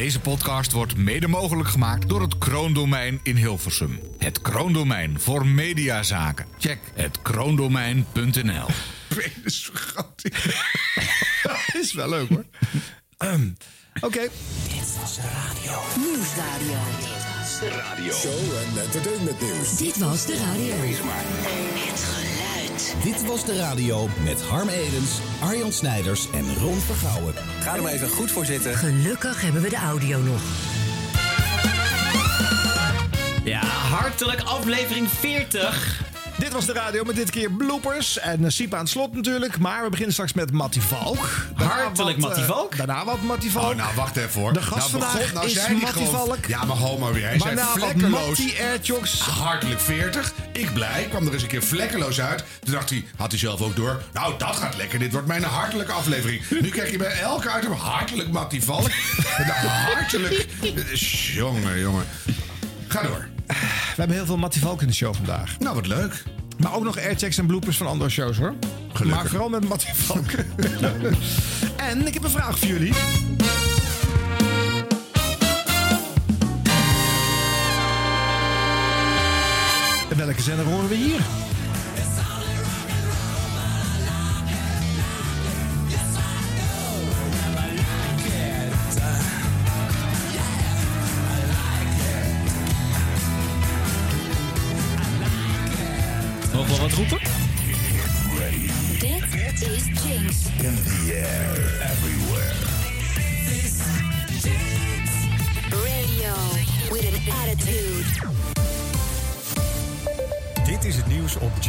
Deze podcast wordt mede mogelijk gemaakt door het Kroondomein in Hilversum. Het Kroondomein voor mediazaken. Check het kroondomein.nl. Penisvergroting. is wel leuk hoor. Ehm, Oké. Nieuwsradio. Show en entertainment nieuws. Dit was de radio. Het geluid. Dit was de radio met Harm Edens, Arjan Snijders en Ron Vergouwen. Ga er maar even goed voor zitten. Gelukkig hebben we de audio nog. Ja, hartelijk aflevering 40. Dit was de radio met dit keer bloopers. En uh, Siep aan het slot natuurlijk. Maar we beginnen straks met Mattie Valk. Daarna Hartelijk wat, Mattie eh, Valk. daarna wat Mattie Valk. Oh, nou, wacht even hoor. De gast nou, vandaag begon- nou, is zei die Mattie gewoon- Valk. Ja, maar ho maar weer. Hij zei Waarna wat vlekkeloos. Mattie. Hartelijk 40. Ik blij. Kwam er eens een keer vlekkeloos uit. Toen dacht hij, had hij zelf ook door. Nou, dat gaat lekker. Dit wordt mijn hartelijke aflevering. Nu krijg je bij elke item hartelijk Mattie Valk. Hartelijk. Jongen, jongen. Ga door. We hebben heel veel Mattie Valk in de show vandaag. Nou, wat leuk. Maar ook nog airchecks en bloopers van andere shows hoor. Gelukkig. Maar vooral met Mattie Valk. en ik heb een vraag voor jullie. En welke zender horen we hier?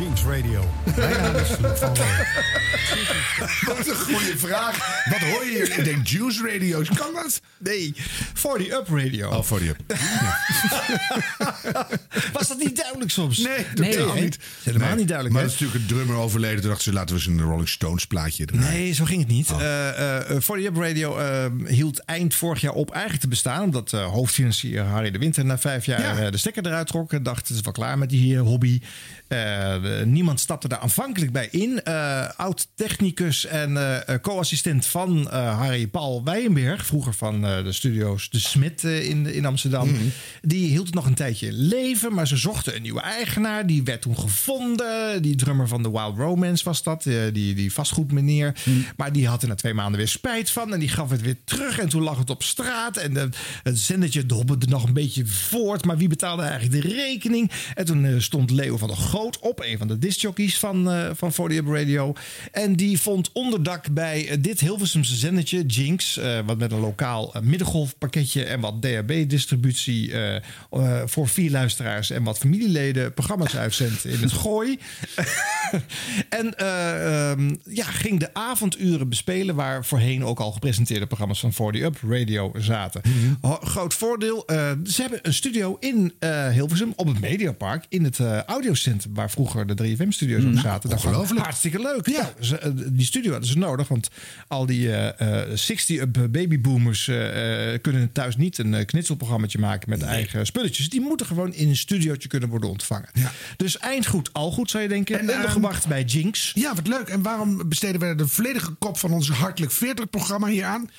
Jinx Radio. Mijn naam is Philip van Leeuwen. Wat een goede vraag. Wat hoor je hier? Ik denk Juice Radio's. Kan dat? Nee, 40 Up Radio. Oh, voor die. Was dat niet duidelijk soms? Nee, hè? niet. Helemaal niet duidelijk. Maar hè? dat is natuurlijk een drummer overleden. Toen dachten ze, laten we eens een Rolling Stones plaatje draaien. Nee, zo ging het niet. Eh, 40 Up Radio hield eind vorig jaar op eigenlijk te bestaan. Omdat hoofdfinancier Harry de Winter na vijf jaar Ja. de stekker eruit trok. En dacht, het is wel klaar met die hobby. Niemand stapte daar aanvankelijk bij in. Eh, Oud-technicus en eh, eh, co-assistent van eh, Harry Paul Weijenberg. Vroeger van de studio's De Smit in, in Amsterdam. Die hield het nog een tijdje in leven. Maar ze zochten een nieuwe eigenaar. Die werd toen gevonden. Die drummer van The Wild Romance was dat. die, die vastgoedmeneer. Maar die had er na twee maanden weer spijt van. En die gaf het weer terug. En toen lag het op straat. En de, het zendertje dobberde nog een beetje voort. Maar wie betaalde eigenlijk de rekening? En toen stond Leo van der Groot op. Een van de discjockeys van, van 40 Up Radio. En die vond onderdak bij eh, dit Hilversumse zendertje. Jinx. eh, wat met een lokaal eh, middengolfpakketje. En wat DHB-distributie voor vier luisteraars. En wat familieleden programma's uitzendt in het gooi. en eh, ehm, ja, ging de avonduren bespelen. Waar voorheen ook al gepresenteerde programma's van 40 Up Radio zaten. Ho- Groot voordeel. ze hebben een studio in Hilversum op het Mediapark. In het audiocentrum waar vroeger de 3FM-studio's ook zaten. Dacht ik, ongelooflijk. Hartstikke leuk. Ja. eh, die studio hadden ze nodig. Want al die eh, eh, 60-up babyboomers eh, eh, kunnen thuis niet een eh, knitselprogrammaatje maken met eigen spulletjes. Die moeten gewoon in een studiootje kunnen worden ontvangen. Dus eind goed, al goed zou je denken. En, En ehm, ondergebracht bij Jinx. Ja, wat leuk. En waarom besteden we de volledige kop van ons Hartelijk 40-programma hier aan?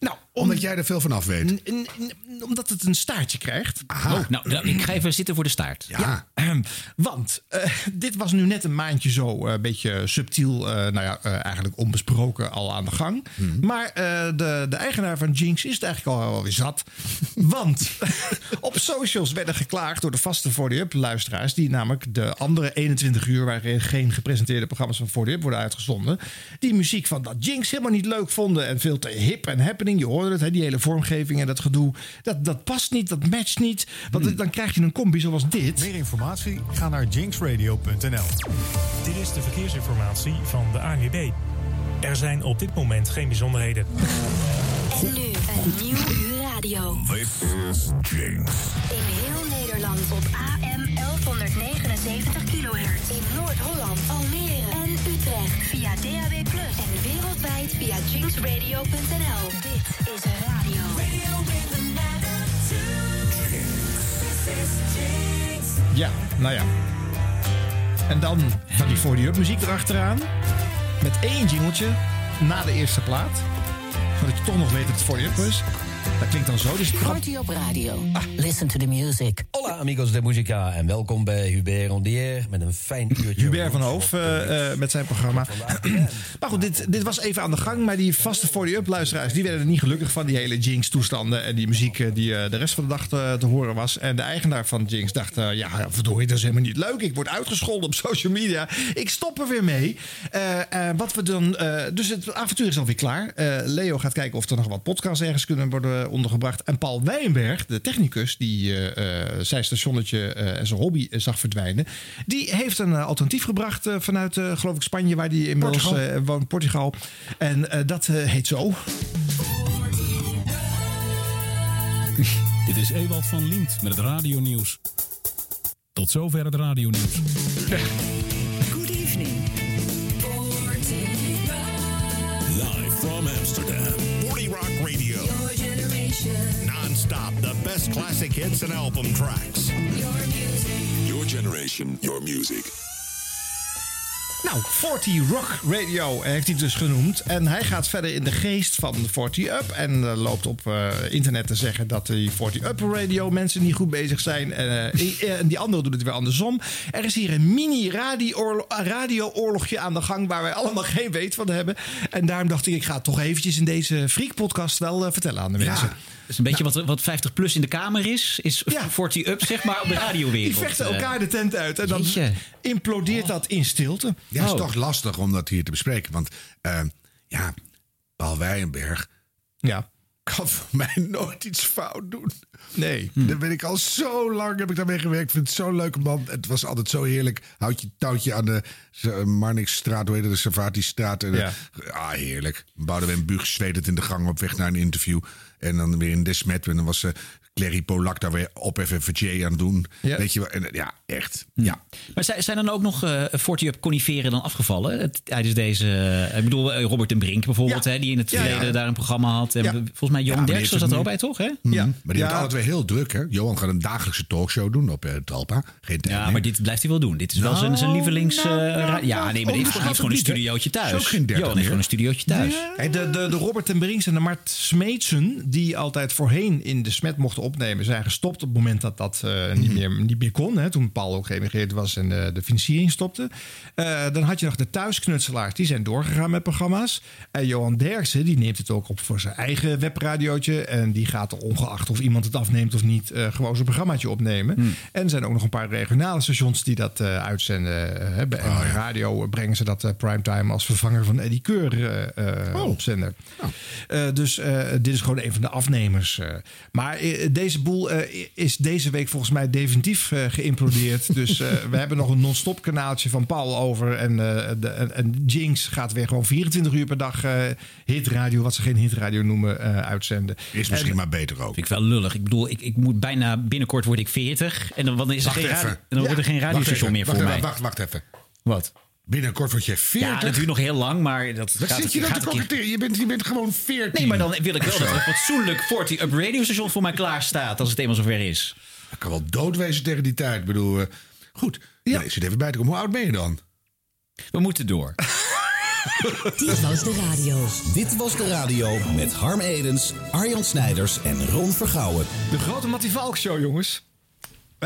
Nou, om- Omdat jij er veel van af weet. N- n- n- omdat het een staartje krijgt. Aha. Oh, nou, nou, ik ga even zitten voor de staart. Ja. Ahem. Want eh, dit was nu net een maandje zo eh, een beetje subtiel, eh, nou ja, eh, eigenlijk onbesproken al aan de gang. Maar eh, de, de eigenaar van Jinx is het eigenlijk al wel weer zat. Want op socials werden geklaagd door de vaste 40 Up luisteraars. Die namelijk de andere 21 uur waarin geen gepresenteerde programma's van 40 Up worden uitgezonden. Die muziek van dat Jinx helemaal niet leuk vonden. En veel te hip en happening. Je hoorde het, hè, die hele vormgeving en dat gedoe. Dat, dat past niet, dat matcht niet. Want dan krijg je een combi zoals dit. Meer informatie? Ga naar jinxradio.nl. Dit is de verkeersinformatie van de ANWB. Er zijn op dit moment geen bijzonderheden. En nu een nieuw uur radio. This is Jinx. In heel Nederland op AM 1179 kHz. In Noord-Holland, Almere en Utrecht. Via DAB+. En wereldwijd via jinxradio.nl. Dit is radio. Ja, nou ja. En dan van die 40 Up muziek erachteraan. Met één jingeltje na de eerste plaat. Zodat je toch nog weet dat het 40 Up is. Dat klinkt dan zo. Dus Party op radio. Listen to the music. Amigos de musica en welkom bij Hubert Rondier met een fijn uurtje. Hubert van Hoof eh, eh, met zijn programma. maar goed, dit, dit was even aan de gang. Maar die vaste 40-up luisteraars... die werden er niet gelukkig van die hele Jinx-toestanden... en die muziek eh, die de rest van de dag te, te horen was. En de eigenaar van Jinx dacht... ja, verdorie, dat is helemaal niet leuk. Ik word uitgescholden op social media. Ik stop er weer mee. Wat we dan... dus het avontuur is alweer klaar. Leo gaat kijken of er nog wat podcasts ergens kunnen worden ondergebracht. En Paul Wijnberg, de technicus... die zijn stationnetje eh, en zijn hobby eh, zag verdwijnen... die heeft een eh, alternatief gebracht vanuit, eh, geloof ik, Spanje... waar die inmiddels Portugal. eh, woont, Portugal. En eh, dat heet zo... Dit is Ewald van Lient met het radionieuws. Tot zover het radionieuws. Good evening. Live from Amsterdam. Non-stop, the best classic hits and album tracks. Your music. Your generation, your music. Nou, 40 Rock Radio heeft hij dus genoemd. En hij gaat verder in de geest van 40 Up. En eh, loopt op eh, internet te zeggen dat die 40 Up Radio mensen niet goed bezig zijn. En, eh, en die anderen doen het weer andersom. Er is hier een mini radio- radio-oorlogje aan de gang waar wij allemaal geen weet van hebben. En daarom dacht ik, ik ga het toch eventjes in deze Freak-podcast wel vertellen aan de mensen. Dat is een beetje wat, wat 50 plus in de kamer is. Is Ja. 40 up, zeg maar, op de radiowereld. Die vechten Eh, elkaar de tent uit. En dan Jeetje. implodeert dat in stilte. Ja, het is Oh. toch lastig om dat hier te bespreken. Want eh, ja, Paul Wijnberg Ja. kan voor mij nooit iets fout doen. Nee. Daar ben ik al zo lang heb ik daarmee gewerkt. Ik vind het zo'n leuke man. Het was altijd zo heerlijk. Houd je touwtje aan de Marnixstraat, hoe heet het, de Savati-straat. En, Ja. Ah, heerlijk. Boudewijn Buug zweet in de gang op weg naar een interview. En dan weer in Desmet. En dan was ze Clary Polak daar weer op FFJ aan doen. Ja. Weet je wel. En, ja, echt. Ja. Maar zijn, zijn dan ook nog eh 40 up coniferen dan afgevallen tijdens deze... eh, ik bedoel, eh, Robert en Brink bijvoorbeeld, Ja. hè, die in het Ja, ja. verleden daar een programma had. En Ja. Volgens mij Johan Derksen heeft zat er ook bij, toch? Hè? Ja. Maar die het altijd weer heel druk, hè? Johan gaat een dagelijkse talkshow doen op eh, Talpa. Geen tijd Ja, meer. maar dit blijft hij wel doen. Dit is wel Nou, zijn, zijn lievelings... eh, nou, nou, ja, nou, nee, maar oh, die heeft, dat gewoon een studiootje Is thuis. ook geen 30 Johan heeft meer. gewoon een studiootje thuis. Hey, de, de, de Robert en Brinks en de Mart Smeetsen, die altijd voorheen in de smet mochten opnemen, zijn gestopt op het moment dat dat eh, niet, meer, niet meer kon. Hè, toen Paul ook geëmigreerd was en de, de financiering stopte. Eh, dan had je nog de thuisknutselaars, die zijn doorgegaan met programma's. En Johan Derksen, die neemt het ook op voor zijn eigen webradiootje. En die gaat er ongeacht of iemand het afneemt of niet, eh, gewoon zijn programmaatje opnemen. En er zijn ook nog een paar regionale stations die dat eh, uitzenden. eh, hè. bij NL Radio brengen ze dat eh, primetime als vervanger van Eddie Keur eh, eh, op zender. Eh, dus eh, dit is gewoon een van de afnemers. eh. Maar eh, deze boel eh, is deze week volgens mij definitief eh, geïmplodeerd. dus eh, we hebben nog een non-stop kanaaltje van Paul over. En, eh, de, en, en Jinx gaat weer gewoon 24 uur per dag eh, hitradio, wat ze geen hitradio noemen, eh, uitzenden. Is misschien En- maar beter ook. Vind ik wel lullig. Ik bedoel, ik, ik moet bijna binnenkort word ik 40. En dan, dan is er Wacht geen, radio- dan wordt er geen radiostation meer voor wacht, mij. Wacht, wacht even. Wat? Binnenkort word je 40. Ja, dat duurt nog heel lang, maar dat Wat gaat, zit je dan te koketteren? Je bent, je bent gewoon 14. Nee, maar dan wil ik wel dat er een fatsoenlijk 40 Up radiostation voor mij klaar staat als het eenmaal zover is. Ik kan wel doodwezen tegen die tijd. Ik bedoel, eh, goed. Ja. Nee, zit even bij te komen. Hoe oud ben je dan? We moeten door. Dit was de radio. Dit was de radio met Harm Edens, Arjan Snijders en Ron Vergouwen. De grote Mattie Valk show, jongens.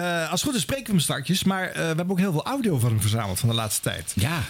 Eh, als het goed is spreken we hem straks. Maar eh, we hebben ook heel veel audio van hem verzameld van de laatste tijd. Ja.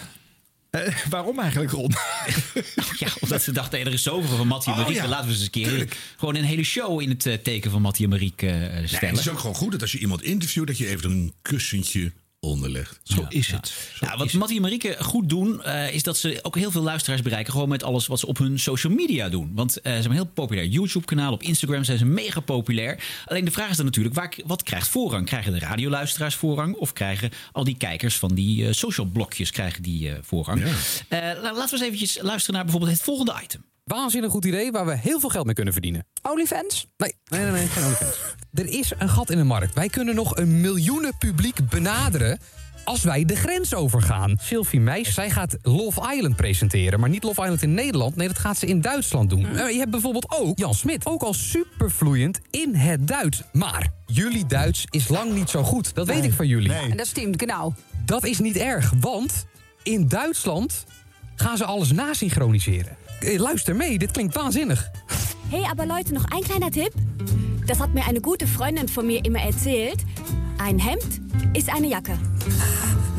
Eh, waarom eigenlijk, Ron? Ja, omdat ze dachten, er is zoveel van Mattie en Oh, Marieke. ja. Laten we eens een keer Tuurlijk. gewoon een hele show in het teken van Mattie en Marieke Nee, stellen. het is ook gewoon goed dat als je iemand interviewt... dat je even een kussentje onderlegt. Zo is het. Nou, wat Mattie en Marieke goed doen, eh, is dat ze ook heel veel luisteraars bereiken. Gewoon met alles wat ze op hun social media doen. Want eh, ze hebben een heel populair YouTube-kanaal. Op Instagram zijn ze mega populair. Alleen de vraag is dan natuurlijk, waar, wat krijgt voorrang? Krijgen de radioluisteraars voorrang? Of krijgen al die kijkers van die eh, social blokjes krijgen die eh, voorrang? Eh, la- laten we eens eventjes luisteren naar bijvoorbeeld het volgende item. Waanzinnig goed idee waar we heel veel geld mee kunnen verdienen. OnlyFans? Nee, nee, nee, nee geen OnlyFans. Er is een gat in de markt. Wij kunnen nog een miljoenen publiek benaderen als wij de grens overgaan. Sylvie Meijs, zij gaat Love Island presenteren. Maar niet Love Island in Nederland. Nee, dat gaat ze in Duitsland doen. Eh, Je hebt bijvoorbeeld ook Jan Smit. Ook al supervloeiend in het Duits. Maar jullie Duits is lang niet zo goed. Dat weet ik van jullie. En dat stimmt, genau. Dat is niet erg, want in Duitsland gaan ze alles nasynchroniseren. Eh, Luister mee, dit klinkt waanzinnig. Hey, aber Leute, noch ein kleiner Tipp. Das hat mir eine gute Freundin von mir immer erzählt. Ein Hemd ist eine Jacke.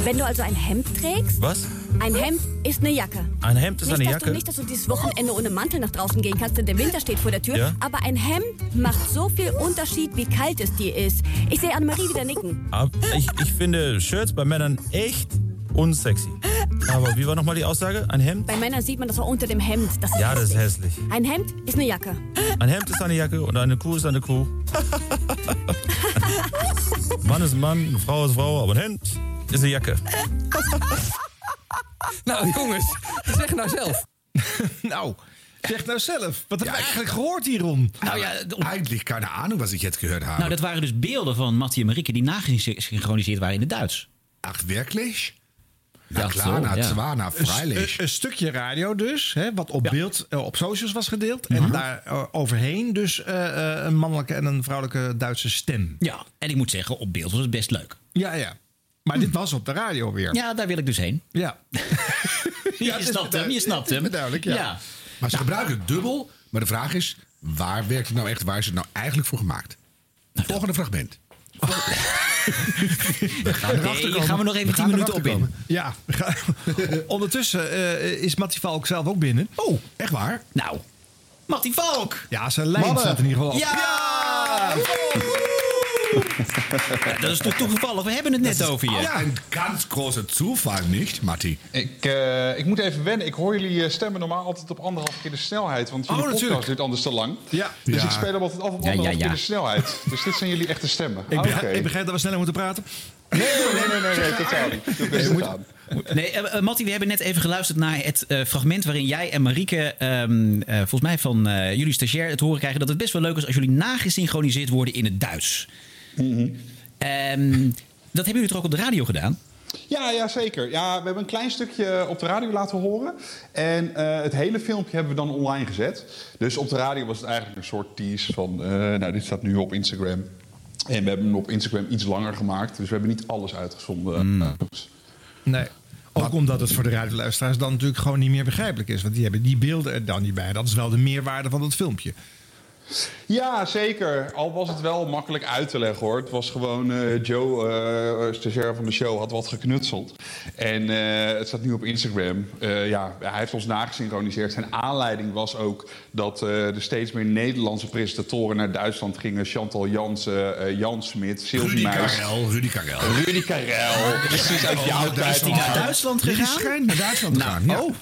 Wenn du also ein Hemd trägst, Was? ein Hemd ist eine Jacke. Ein Hemd ist nicht, eine dass Jacke? Du nicht, dass du dieses Wochenende ohne Mantel nach draußen gehen kannst, denn der Winter steht vor der Tür. Ja. Aber ein Hemd macht so viel Unterschied, wie kalt es dir ist. Ich sehe Annemarie wieder nicken. Aber ich, ich finde Shirts bei Männern echt unsexy. Aber wie war nochmal die Aussage? Ein Hemd? Bei Männern sieht man das auch unter dem Hemd. Das ist Ja, das ist hässlich. Ein Hemd ist eine Jacke. Ein Hemd ist eine Jacke und eine Kuh ist eine Kuh. Mann ist ein Mann, eine Frau ist Frau, aber ein Hemd ist eine Jacke. Nou, jongens, zeg nou zelf. nou, zeg nou zelf. Wat heb je eigenlijk gehoord hierom? Nou ja, Eigentlich keine Ahnung, was ich jetzt gehört habe. Nou, dat waren dus beelden van Mattie en Marieke die nagesynchroniseerd waren in het Duits. Ach, wirklich? Ja, klar, zo, na ja. zwar, na Een, freilich. een- een stukje radio dus, hè, wat op beeld eh, op socials was gedeeld. En daar eh, overheen dus eh, eh, een mannelijke en een vrouwelijke Duitse stem. Ja, en ik moet zeggen, op beeld was het best leuk. Ja, ja. Maar dit was op de radio weer. Ja, daar wil ik dus heen. Ja. je snapt hem, je snapt hem. duidelijk, ja. Maar ze gebruiken het dubbel. Maar de vraag is, waar werkt het nou echt? Waar is het nou eigenlijk voor gemaakt? Volgende fragment. We gaan we nog even We 10 gaan minuten op in. Ja. Ondertussen eh, is Mattie Valk zelf ook binnen. Oh, echt waar? Nou, Mattie Valk! Ja, zijn lijn Mannen. staat in ieder geval op. Ja! Ja, dat is toch toevallig, we hebben het net over je. Ja, een ganz großer Zufall, niet, Matti? Ik, eh, ik moet even wennen. Ik hoor jullie eh, stemmen normaal altijd op anderhalf keer de snelheid. Want jullie Oh, podcast natuurlijk. duurt anders te lang. Ja. Dus Ja. ik speel hem altijd af op anderhalf ja, ja. keer de snelheid. Dus dit zijn jullie echte stemmen. Ik Ah, begrijp, oké. ik begrijp dat we sneller moeten praten. Nee, nee, nee, nee, nee, totaal niet. Best aan. Nee, eh, Mattie, we hebben net even geluisterd naar het fragment waarin jij en Marieke, ehm, eh, volgens mij van eh, jullie stagiair, het horen krijgen dat het best wel leuk is als jullie nagesynchroniseerd worden in het Duits. Ehm, dat hebben jullie toch ook op de radio gedaan? Ja, ja, zeker. Ja, we hebben een klein stukje op de radio laten horen. En eh, het hele filmpje hebben we dan online gezet. Dus op de radio was het eigenlijk een soort tease van... eh, nou, dit staat nu op Instagram. En we hebben hem op Instagram iets langer gemaakt. Dus we hebben niet alles uitgezonden. Eh, dus- Nee. Ook omdat het voor de radioluisteraars dan natuurlijk gewoon niet meer begrijpelijk is. Want die hebben die beelden er dan niet bij. Dat is wel de meerwaarde van dat filmpje. Ja, zeker. Al was het wel makkelijk uit te leggen hoor. Het was gewoon eh, Joe, eh stagiair van de show, had wat geknutseld. En eh, het staat nu op Instagram. Eh, ja, hij heeft ons nagesynchroniseerd. Zijn aanleiding was ook dat eh, er steeds meer Nederlandse presentatoren naar Duitsland gingen. Chantal Jansen, eh, Jan Smit, Sylvie Meijs. Karel, Rudy Karel. Rudy Karel. Precies uit jouw tijd. Die naar Duitsland Die gegaan? schijnt naar Duitsland te gaan. Ja. Oh,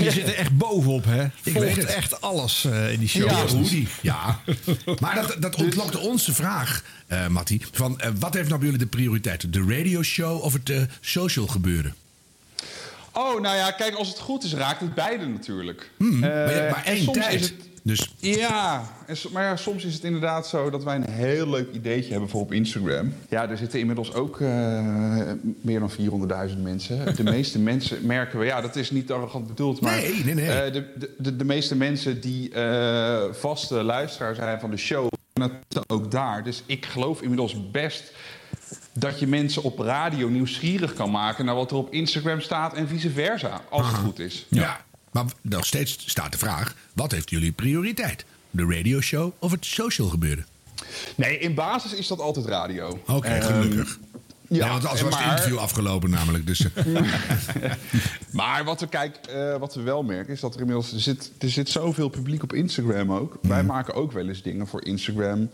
je zit er echt bovenop, hè? weet Volgt het. echt alles eh, in die show. Ja, Rudy. Ja. Maar dat, dat ontlokte ons de vraag, eh Matti. Van, eh, wat heeft nou bij jullie de prioriteit? De radioshow of het eh, social gebeuren? Oh, nou ja, kijk, als het goed is, raakt het beide natuurlijk. Hmm, maar maar één tijd. is het- Dus Ja, en maar ja, soms is het inderdaad zo dat wij een heel leuk ideetje hebben voor op Instagram. Ja, er zitten inmiddels ook eh, meer dan 400.000 mensen. De meeste mensen merken we, ja, dat is niet arrogant bedoeld, maar Nee, nee, nee. eh, de, de, de, de meeste mensen die eh, vaste luisteraar zijn van de show, dat ook daar. Dus ik geloof inmiddels best dat je mensen op radio nieuwsgierig kan maken naar wat er op Instagram staat en vice versa, als het goed is. ja. Maar nog steeds staat de vraag, wat heeft jullie prioriteit? De radioshow of het social gebeuren? Nee, in basis is dat altijd radio. Oké, Ehm, gelukkig. Ja, want als was het maar- interview afgelopen namelijk. Dus, eh, Maar wat we, kijk, eh, wat we wel merken is dat er inmiddels... Er zit, er zit zoveel publiek op Instagram ook. Wij maken ook wel eens dingen voor Instagram.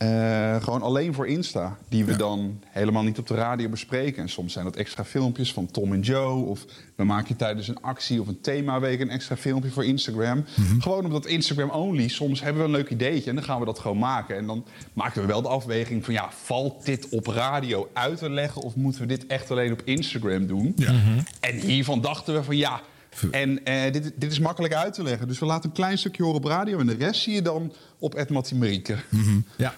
Eh, gewoon alleen voor Insta. Die we dan helemaal niet op de radio bespreken. En soms zijn dat extra filmpjes van Tom en Joe. Of we maken tijdens een actie of een themaweek een extra filmpje voor Instagram. Gewoon omdat Instagram only. Soms hebben we een leuk ideetje en dan gaan we dat gewoon maken. En dan maken we wel de afweging van... ja, valt dit op radio uit te leggen... of moeten we dit echt alleen op Instagram doen? En hiervan dachten we van ja... En eh, dit, dit is makkelijk uit te leggen. Dus we laten een klein stukje horen op radio... en de rest zie je dan op Ed Marieke. Ja.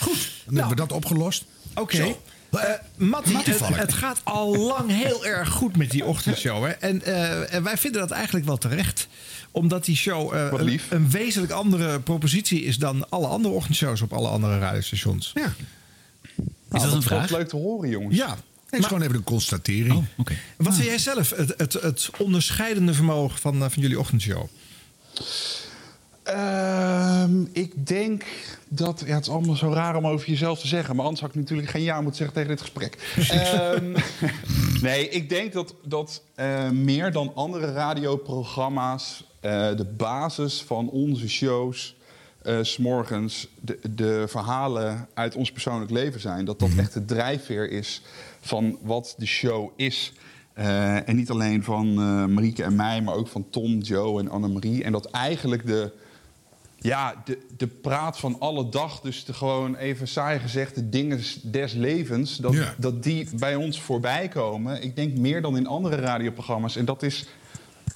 Goed, dan hebben we dat opgelost. Oké. Zo. Eh, Mattie, Mattie het, het gaat al lang heel erg goed met die ochtendshow. Hè? En, eh, en wij vinden dat eigenlijk wel terecht. Omdat die show eh, een, wezenlijk andere propositie is dan alle andere ochtendshows op alle andere radiostations. Ja. Is dat een vraag? Wat leuk te horen, jongens. Ja. Het is gewoon even een constatering. Oh. Wat vind jij zelf het, het, het onderscheidende vermogen van, eh, van jullie ochtendshow? Ehm, ik denk dat... Ja, het is allemaal zo raar om over jezelf te zeggen. Maar anders had ik natuurlijk geen ja moeten zeggen tegen dit gesprek. Ehm, nee, ik denk dat, dat eh, meer dan andere radioprogramma's... eh, de basis van onze shows... eh, s s'morgens de, de verhalen uit ons persoonlijk leven zijn. Dat dat echt de drijfveer is van wat de show is. En niet alleen van eh, Marieke en mij, maar ook van Tom, Joe en Annemarie. En dat eigenlijk de, ja, de, de praat van alle dag, dus de gewoon even saai gezegd, de dingen des levens, dat, Ja. dat die bij ons voorbij komen. Ik denk meer dan in andere radioprogramma's. En dat is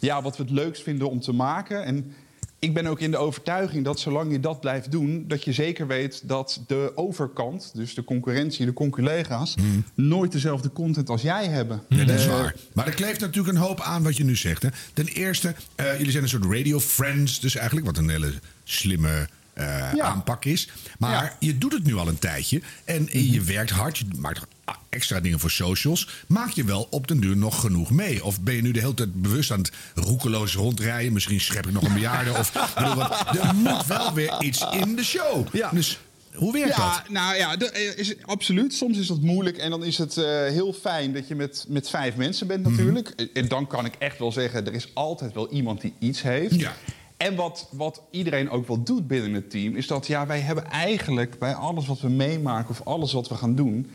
ja, wat we het leukst vinden om te maken. En ik ben ook in de overtuiging dat zolang je dat blijft doen, dat je zeker weet dat de overkant, dus de concurrentie, de conculega's, nooit dezelfde content als jij hebben. Ja, dat is Eh, waar. Maar er kleeft natuurlijk een hoop aan wat je nu zegt. Hè. Ten eerste, eh, jullie zijn een soort radio friends, dus eigenlijk wat een hele slimme eh, aanpak is. Maar je doet het nu al een tijdje en je werkt hard, je maakt extra dingen voor socials. Maak je wel op den duur nog genoeg mee? Of ben je nu de hele tijd bewust aan het roekeloos rondrijden? Misschien schep ik nog een bejaarde. Of, bedoel, wat, er moet wel weer iets in de show. Dus hoe werkt ja, dat? Nou ja, eh, is, absoluut. Soms is dat moeilijk en dan is het eh, heel fijn dat je met, met vijf mensen bent natuurlijk. Mhm. En dan kan ik echt wel zeggen, er is altijd wel iemand die iets heeft. Ja. En wat, wat iedereen ook wel doet binnen het team, is dat ja, wij hebben eigenlijk bij alles wat we meemaken of alles wat we gaan doen,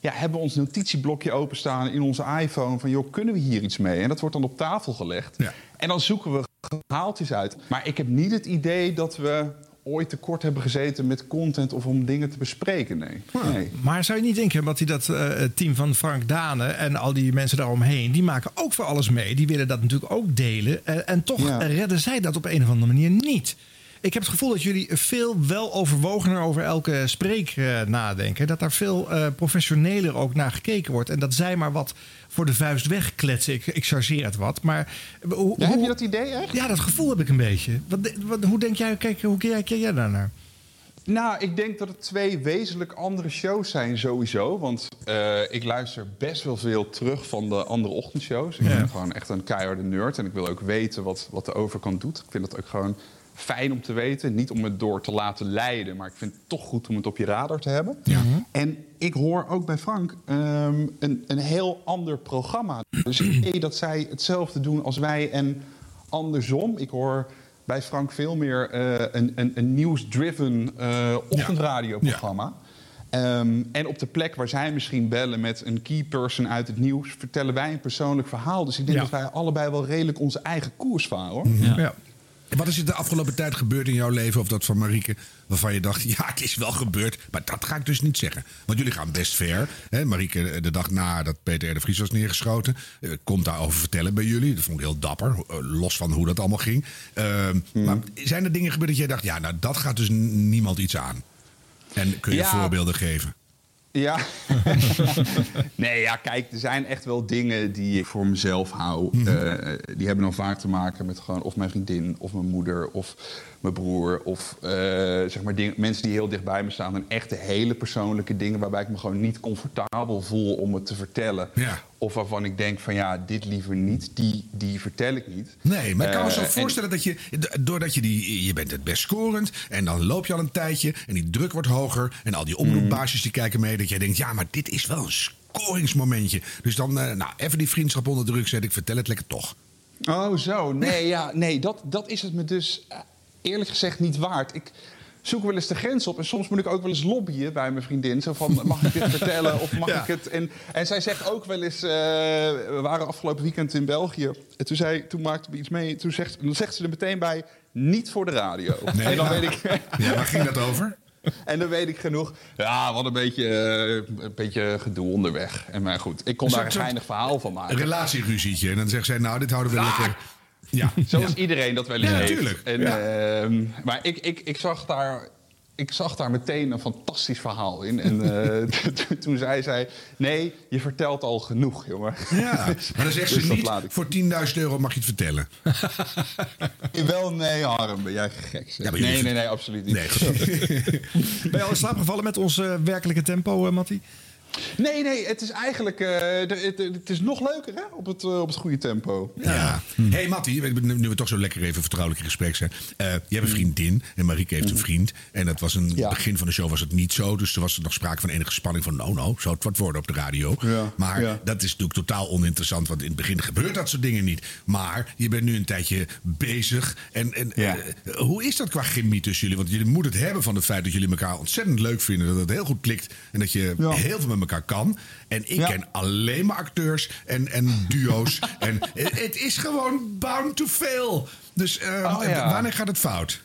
ja, hebben we ons notitieblokje openstaan in onze iPhone van joh, kunnen we hier iets mee? En dat wordt dan op tafel gelegd. En dan zoeken we haaltjes uit. Maar ik heb niet het idee dat we ooit tekort hebben gezeten met content of om dingen te bespreken. Nee. nee. Maar zou je niet denken, want die dat eh, het team van Frank Dane en al die mensen daaromheen, die maken ook voor alles mee. Die willen dat natuurlijk ook delen. Eh, en toch Ja. redden zij dat op een of andere manier niet. Ik heb het gevoel dat jullie veel wel overwogener over elke spreek eh, nadenken. Dat daar veel eh, professioneler ook naar gekeken wordt. En dat zij maar wat voor de vuist wegkletsen. Ik, ik chargeer het wat. Maar hoe, Ja, heb je dat idee echt? Ja, dat gevoel heb ik een beetje. Wat, wat, hoe denk jij, kijk, hoe kijk jij daarnaar? Nou, ik denk dat het twee wezenlijk andere shows zijn sowieso. Want eh, ik luister best wel veel terug van de andere ochtendshows. Ik ben gewoon echt een keiharde nerd. En ik wil ook weten wat, wat de overkant doet. Ik vind dat ook gewoon fijn om te weten. Niet om het door te laten leiden. Maar ik vind het toch goed om het op je radar te hebben. En ik hoor ook bij Frank ehm, een, een heel ander programma. Dus ik idee dat zij hetzelfde doen als wij en andersom. Ik hoor bij Frank veel meer eh, een, een, een nieuws-driven eh ochtendradioprogramma. Ehm, en op de plek waar zij misschien bellen met een key person uit het nieuws... vertellen wij een persoonlijk verhaal. Dus ik denk Ja. dat wij allebei wel redelijk onze eigen koers varen. Hoor. Ja. Wat is er de afgelopen tijd gebeurd in jouw leven, of dat van Marieke, waarvan je dacht, ja, het is wel gebeurd, maar dat ga ik dus niet zeggen. Want jullie gaan best ver. Hè? Marieke, de dag nadat Peter R. de Vries was neergeschoten, eh, komt daarover vertellen bij jullie. Dat vond ik heel dapper, eh, los van hoe dat allemaal ging. Ehm, Maar zijn er dingen gebeurd dat jij dacht, ja, nou, dat gaat dus niemand iets aan? En kun je Ja. voorbeelden geven? Ja. nee, ja, kijk, er zijn echt wel dingen die ik voor mezelf hou. Mhm. Eh, die hebben dan vaak te maken met gewoon of mijn vriendin, of mijn moeder, of mijn broer. Of eh, zeg maar mensen die heel dicht bij me staan. En echte hele persoonlijke dingen waarbij ik me gewoon niet comfortabel voel om het te vertellen. Ja. Of waarvan ik denk van ja, dit liever niet, die, die vertel ik niet. Nee, maar ik kan me zo Eh, en- voorstellen dat je, doordat je die, je bent het best scorend en dan loop je al een tijdje en die druk wordt hoger en al die omroepbaasjes die kijken mee, dat jij denkt, ja, maar dit is wel een scoringsmomentje. Dus dan, eh, nou, even die vriendschap onder druk zetten, ik vertel het lekker toch. Oh, zo. Nee, ja, nee dat, dat is het me dus eh, eerlijk gezegd niet waard. Ik zoek wel eens de grens op en soms moet ik ook wel eens lobbyen bij mijn vriendin. Zo van, mag ik dit vertellen of mag Ja. ik het? En, en zij zegt ook wel eens, eh, we waren afgelopen weekend in België. En toen, zei, toen maakte we iets mee. Toen zegt, dan zegt ze er meteen bij, niet voor de radio. Nee. En dan weet ik... Ja, waar ging dat over? En dan weet ik genoeg. Ja, wat een beetje, eh, een beetje gedoe onderweg. En maar goed, ik kon daar een geinig verhaal van maken. Een relatieruzietje. En dan zegt zij, nou, dit houden we Ah. lekker. Ja, Zoals ja. iedereen dat wel eens Ja, heeft. natuurlijk. En, Ja. ehm, maar ik, ik, ik, zag daar, ik zag daar meteen een fantastisch verhaal in. En eh, toen- toen zei zij... Nee, je vertelt al genoeg, jongen. Ja, maar dan zegt ze Dus niet, laat ik. voor 10.000 euro mag je het vertellen. Wel, nee, Harm, ben jij gek. zeg. Nee, nee, nee, absoluut niet. Nee. Ben je al in slaap gevallen met ons eh, werkelijke tempo, eh Mattie? Nee, nee, het is eigenlijk eh, het, het is nog leuker hè, op, het, eh, op het goede tempo. Ja. Hé, hey, Mattie, we- nu nu we toch zo lekker even vertrouwelijk in gesprek zijn. Eh, je hebt een vriendin en Marieke heeft een vriend. En dat was een Ja. begin van de show was het niet zo. Dus er was er nog sprake van enige spanning van... nou, nou, zou het wat worden op de radio. Ja. Maar Ja. dat is natuurlijk totaal oninteressant. Want in het begin gebeurt dat soort dingen niet. Maar je bent nu een tijdje bezig. En, en Ja. eh, hoe is dat qua chemie tussen jullie? Want jullie moeten het hebben van het feit dat jullie elkaar ontzettend leuk vinden. Dat het heel goed klikt. En dat je Ja. heel veel met elkaar kan. En ik Ja. ken alleen maar acteurs en, en duo's. en het is gewoon bound to fail. Dus eh, Oh, ja. wanneer gaat het fout?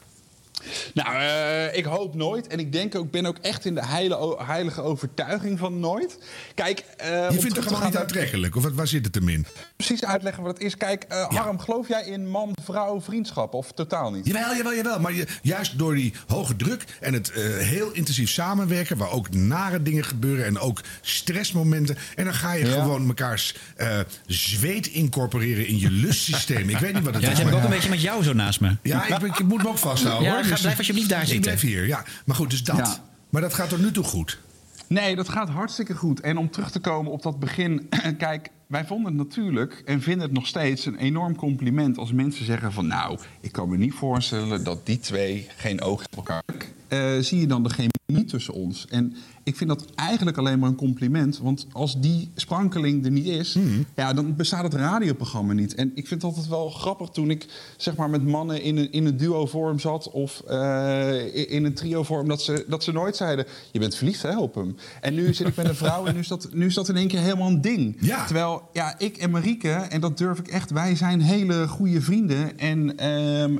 Nou, eh, ik hoop nooit. En ik denk ook, ben ook echt in de heile, heilige overtuiging van nooit. Kijk, eh, om Je vindt het gewoon niet aantrekkelijk? Of wat- waar zit het hem in? Precies uitleggen wat het is. Kijk, eh, Harm, geloof jij in man-vrouw vriendschap of totaal niet? Jawel, jawel, jawel. Maar je, juist door die hoge druk en het eh, heel intensief samenwerken... waar ook nare dingen gebeuren en ook stressmomenten... en dan ga je Ja. gewoon mekaars eh, zweet incorporeren in je lustsysteem. ik weet niet wat het Ja, is. dat heb ik ook een beetje met jou zo naast me. Ja, ik, ik moet me ook vasthouden. Ja, hoor. Ga- blijf alsjeblieft daar zitten. Ik blijf hier, ja. Maar goed, dus dat. Ja. Maar dat gaat tot nu toe goed. Nee, dat gaat hartstikke goed. En om terug te komen op dat begin. Kijk, wij vonden het natuurlijk en vinden het nog steeds een enorm compliment als mensen zeggen van nou, ik kan me niet voorstellen dat die twee geen oog hebben op elkaar. Eh, zie je dan de chemie tussen ons? En ik vind dat eigenlijk alleen maar een compliment. Want als die sprankeling er niet is, ja, dan bestaat het radioprogramma niet. En ik vind het altijd wel grappig toen ik zeg maar met mannen in een, in een duo-vorm zat of eh, in- een trio-vorm, dat ze, dat ze nooit zeiden: Je bent verliefd hè, op hem. En nu zit ik met een vrouw en nu is dat, nu is dat in één keer helemaal een ding. Ja. Terwijl, ja, ik en Marieke, en dat durf ik echt, wij zijn hele goede vrienden. En ehm,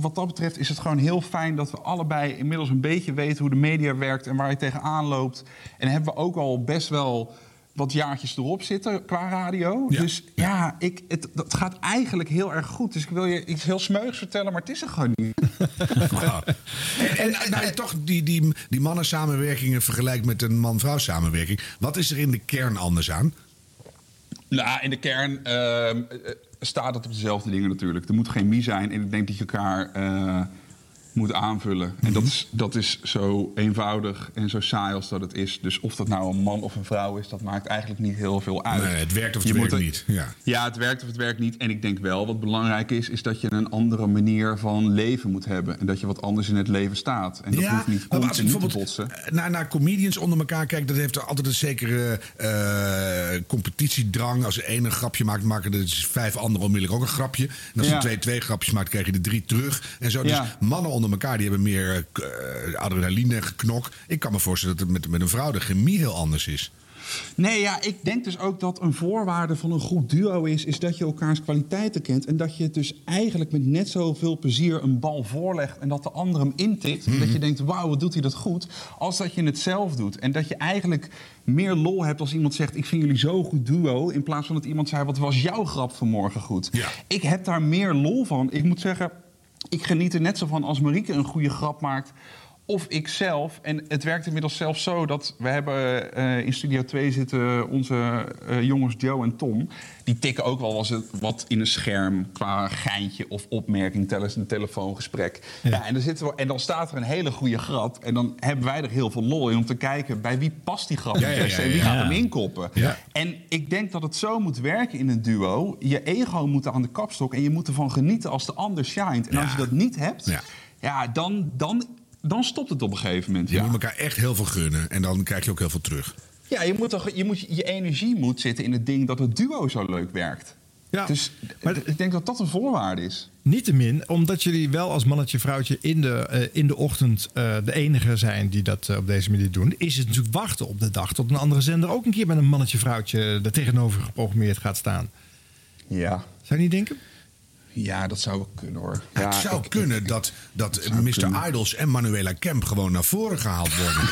wat dat betreft is het gewoon heel fijn dat we allebei inmiddels een beetje weten hoe de media werkt en waar je tegenaan loopt. En hebben we ook al best wel wat jaartjes erop zitten qua radio. Ja. Dus ja, ik, het, dat gaat eigenlijk heel erg goed. Dus ik wil je iets heel smeuigs vertellen, maar het is er gewoon niet. En, en nou, toch die, die, die mannen-samenwerkingen vergelijkt met een man-vrouw samenwerking. Wat is er in de kern anders aan? Nou, in de kern ehm, eh, staat het op dezelfde dingen natuurlijk. Er moet chemie zijn en ik denk dat je elkaar eh, moet aanvullen. En dat is, dat is zo eenvoudig en zo saai als dat het is. Dus of dat nou een man of een vrouw is, dat maakt eigenlijk niet heel veel uit. Nee, het werkt of het Je moet werkt er- niet. Ja. Ja, het werkt of het werkt niet. En ik denk wel, wat belangrijk is, is dat je een andere manier van leven moet hebben. En dat je wat anders in het leven staat. En dat hoeft niet maar als ik continu te bijvoorbeeld botsen. naar, naar comedians onder elkaar kijk, dat heeft er altijd een zekere eh, competitiedrang. Als de ene een grapje maakt, maken er dus vijf anderen onmiddellijk ook een grapje. En als Ja. je twee, twee grapjes maakt, krijg je er drie terug. En zo. Dus Ja. mannen onder elkaar, die hebben meer eh, adrenaline, geknok. Ik kan me voorstellen dat het met, met een vrouw de chemie heel anders is. Nee, ja, ik denk dus ook dat een voorwaarde van een goed duo is... is dat je elkaars kwaliteiten kent. En dat je dus eigenlijk met net zoveel plezier een bal voorlegt... en dat de ander hem intikt. En dat je denkt, wauw, wat doet hij dat goed. Als dat je het zelf doet. En dat je eigenlijk meer lol hebt als iemand zegt... ik vind jullie zo goed duo... in plaats van dat iemand zei, wat was jouw grap vanmorgen goed. Ik heb daar meer lol van. Ik moet zeggen, ik geniet er net zo van als Marieke een goede grap maakt... Of ik zelf. En het werkt inmiddels zelfs zo dat we hebben eh, in Studio 2 zitten onze eh, jongens Joe en Tom. Die tikken ook wel eens wat in een scherm qua geintje of opmerking tijdens een telefoongesprek. Ja. en, dan zitten we, en dan staat er een hele goede grap. En dan hebben wij er heel veel lol in om te kijken bij wie past die grap Ja, het ja, en wie gaat hem inkoppen. En ik denk dat het zo moet werken in een duo. Je ego moet aan de kapstok en je moet ervan genieten als de ander shined. En als je dat niet hebt, ja, dan, dan, dan stopt het op een gegeven moment. Je Ja. moet elkaar echt heel veel gunnen. En dan krijg je ook heel veel terug. Ja, je, moet toch, je, moet, je energie moet zitten in het ding dat het duo zo leuk werkt. Ja, Dus ik denk dat dat een voorwaarde is. Niettemin, omdat jullie wel als mannetje vrouwtje in de, eh, in de ochtend eh, de enige zijn die dat eh, op deze manier doen, is het natuurlijk wachten op de dag tot een andere zender ook een keer met een mannetje vrouwtje er tegenover geprogrammeerd gaat staan. Ja. Zou je niet denken? Ja, dat zou wel kunnen hoor. Ja, het zou kunnen dat, dat Mr. Idols en Manuela Kemp gewoon naar voren gehaald worden.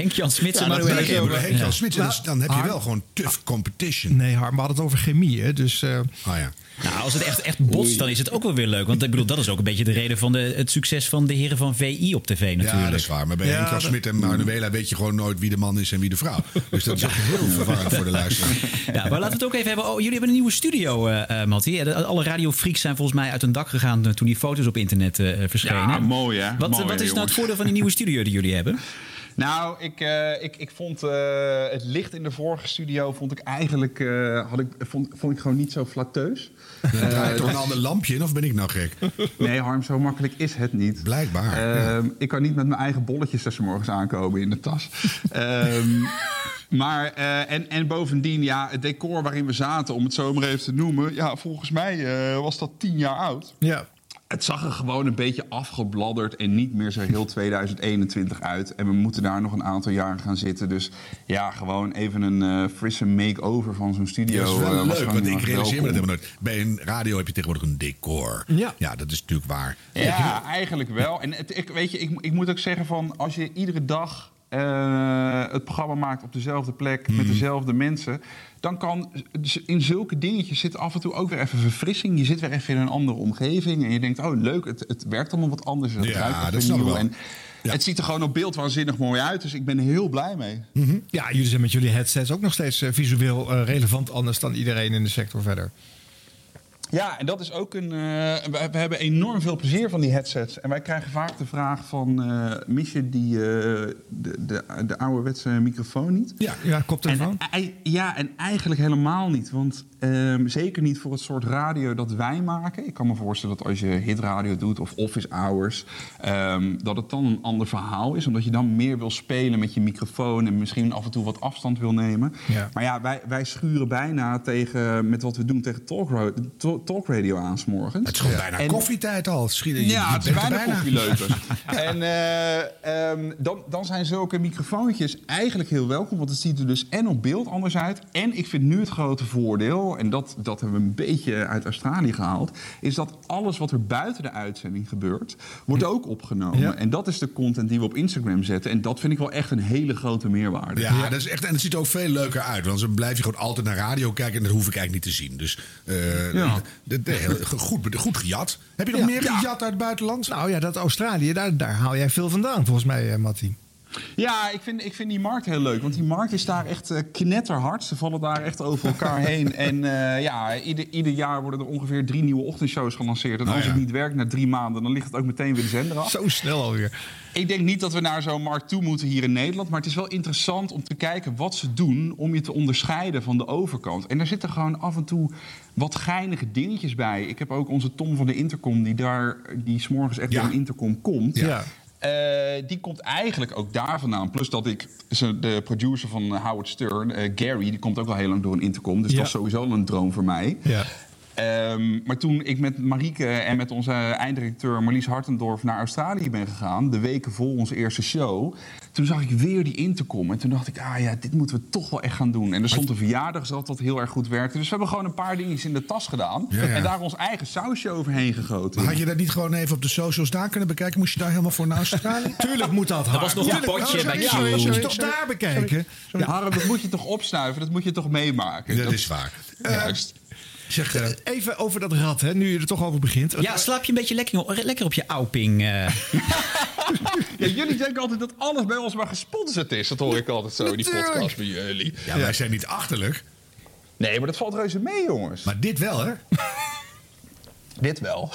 Henk-Jan Smits en Ja, Manuela. Kemp. Henk-Jan Ja. Smits, dan heb je wel gewoon tough competition. Nee, Harm, we hadden het over chemie, hè? Dus, eh, Oh ja. Nou, als het echt, echt botst, dan is het ook wel weer leuk. Want ik bedoel, dat is ook een beetje de reden van de, het succes van de heren van VI op tv natuurlijk. Ja, dat is waar. Maar bij Ja, Henk-Jan dat- Smit en Manuela weet je gewoon nooit wie de man is en wie de vrouw. Dus dat is ook heel verwarrend voor de luisteraar. Ja, maar laten we het ook even hebben. Oh, jullie hebben een nieuwe studio, eh eh Mattie. Eh, Alle radiofreaks zijn volgens mij uit hun dak gegaan toen die foto's op internet eh, verschenen. Ja, mooi, hè? Wat, Mooi, wat is nou het voordeel van die nieuwe studio die jullie hebben? Nou, ik, eh, ik, ik vond eh, het licht in de vorige studio vond ik eigenlijk eh, had ik, vond, vond ik gewoon niet zo flatteus. Er draait toch een ander lampje in, of ben ik nou gek? Nee, Harm, zo makkelijk is het niet. Blijkbaar. Ehm, Ik kan niet met mijn eigen bolletjes tussen morgens aankomen in de tas. Ehm, maar, en, en bovendien, ja, het decor waarin we zaten, om het zo maar even te noemen, ja, volgens mij was dat tien jaar oud. Ja. Het zag er gewoon een beetje afgebladderd en niet meer zo heel 2021 uit. En we moeten daar nog een aantal jaren gaan zitten. Dus ja, gewoon even een eh, frisse make-over van zo'n studio. Dat is wel eh, was leuk, want ik realiseer me dat helemaal nooit. Bij een radio heb je tegenwoordig een decor. Ja. ja dat is natuurlijk waar. Ja, eigenlijk wel. En het, ik, weet je, ik, ik moet ook zeggen van als je iedere dag eh, het programma maakt op dezelfde plek met dezelfde mensen, dan kan in zulke dingetjes zit af en toe ook weer even verfrissing. Je zit weer even in een andere omgeving en je denkt, oh leuk, het, het werkt allemaal wat anders. Het Ja, dat snap ik nieuw. wel. En het ziet er gewoon op beeld waanzinnig mooi uit, dus ik ben er heel blij mee. Ja, jullie zijn met jullie headsets ook nog steeds eh, visueel eh, relevant anders dan iedereen in de sector verder. Ja, en dat is ook een. eh, we, we hebben enorm veel plezier van die headsets. En wij krijgen vaak de vraag van. eh mis je die, eh, de, de, de ouderwetse microfoon niet? Ja, ja koptelefoon. En, ja, en eigenlijk helemaal niet. Want ehm, zeker niet voor het soort radio dat wij maken. Ik kan me voorstellen dat als je hitradio doet of office hours... ehm, dat het dan een ander verhaal is. Omdat je dan meer wil spelen met je microfoon... en misschien af en toe wat afstand wil nemen. Ja. Maar ja, wij, wij schuren bijna tegen, met wat we doen tegen talkradio aan 's morgens. Het is gewoon bijna En- koffietijd al. Schiet- je- ja, je het is bijna koffieleuters. en eh, ehm, dan, dan zijn zulke microfoontjes eigenlijk heel welkom. Want het ziet er dus en op beeld anders uit. En ik vind nu het grote voordeel, en dat, dat hebben we een beetje uit Australië gehaald... is dat alles wat er buiten de uitzending gebeurt, wordt ook opgenomen. Ja. En dat is de content die we op Instagram zetten. En dat vind ik wel echt een hele grote meerwaarde. Ja, dat is echt, en het ziet er ook veel leuker uit. Want dan blijf je gewoon altijd naar radio kijken en dat hoef ik eigenlijk niet te zien. Dus eh, Ja. De- de- heel- goed, goed gejat. Heb je nog Ja. meer Ja. gejat uit het buitenland? Nou ja, dat Australië, daar, daar haal jij veel vandaan volgens mij, eh, Matti. Ja, ik vind, ik vind die markt heel leuk. Want die markt is daar echt eh, knetterhard. Ze vallen daar echt over elkaar heen. En eh, ja, ieder, ieder jaar worden er ongeveer drie nieuwe ochtendshows gelanceerd. En Oh, als ja. het niet werkt na drie maanden, dan ligt het ook meteen weer de zender af. Zo snel alweer. Ik denk niet dat we naar zo'n markt toe moeten hier in Nederland. Maar het is wel interessant om te kijken wat ze doen om je te onderscheiden van de overkant. En er zitten gewoon af en toe wat geinige dingetjes bij. Ik heb ook onze Tom van de Intercom, die daar, die s'morgens echt Ja. door een intercom komt. Ja. Eh, die komt eigenlijk ook daar vandaan. Plus dat ik, de producer van Howard Stern, eh, Gary, die komt ook al heel lang door een intercom. Dus Ja. dat is sowieso al een droom voor mij. Ja. Ehm, maar toen ik met Marieke en met onze einddirecteur Marlies Hartendorf naar Australië ben gegaan, de weken voor onze eerste show, toen zag ik weer die intercom. En toen dacht ik, ah ja, dit moeten we toch wel echt gaan doen. En er stond een verjaardagsrad wat heel erg goed werkte. Dus we hebben gewoon een paar dingetjes in de tas gedaan. Ja, ja. En daar ons eigen sausje overheen gegoten. Maar had je dat niet gewoon even op de socials daar kunnen bekijken? Moest je daar helemaal voor naar Australië? Tuurlijk moet dat. Er was nog een potje Oh, bij sorry, Q. sorry, sorry, Als je toch daar bekijken. Ja, Harm, dat moet je toch opsnuiven? Dat moet je toch meemaken? Dat is waar. Juist. Zeg, eh, Even over dat rad, hè, nu je er toch over begint. Ja, slaap je een beetje lekker, lekker op je ouping. eh. Ja, jullie denken altijd dat alles bij ons maar gesponsord is. Dat hoor ik altijd zo in die Natuurlijk. podcast bij jullie. ja, wij zijn niet achterlijk. Nee, maar dat valt reuze mee, jongens. Maar dit wel, hè? Dit wel.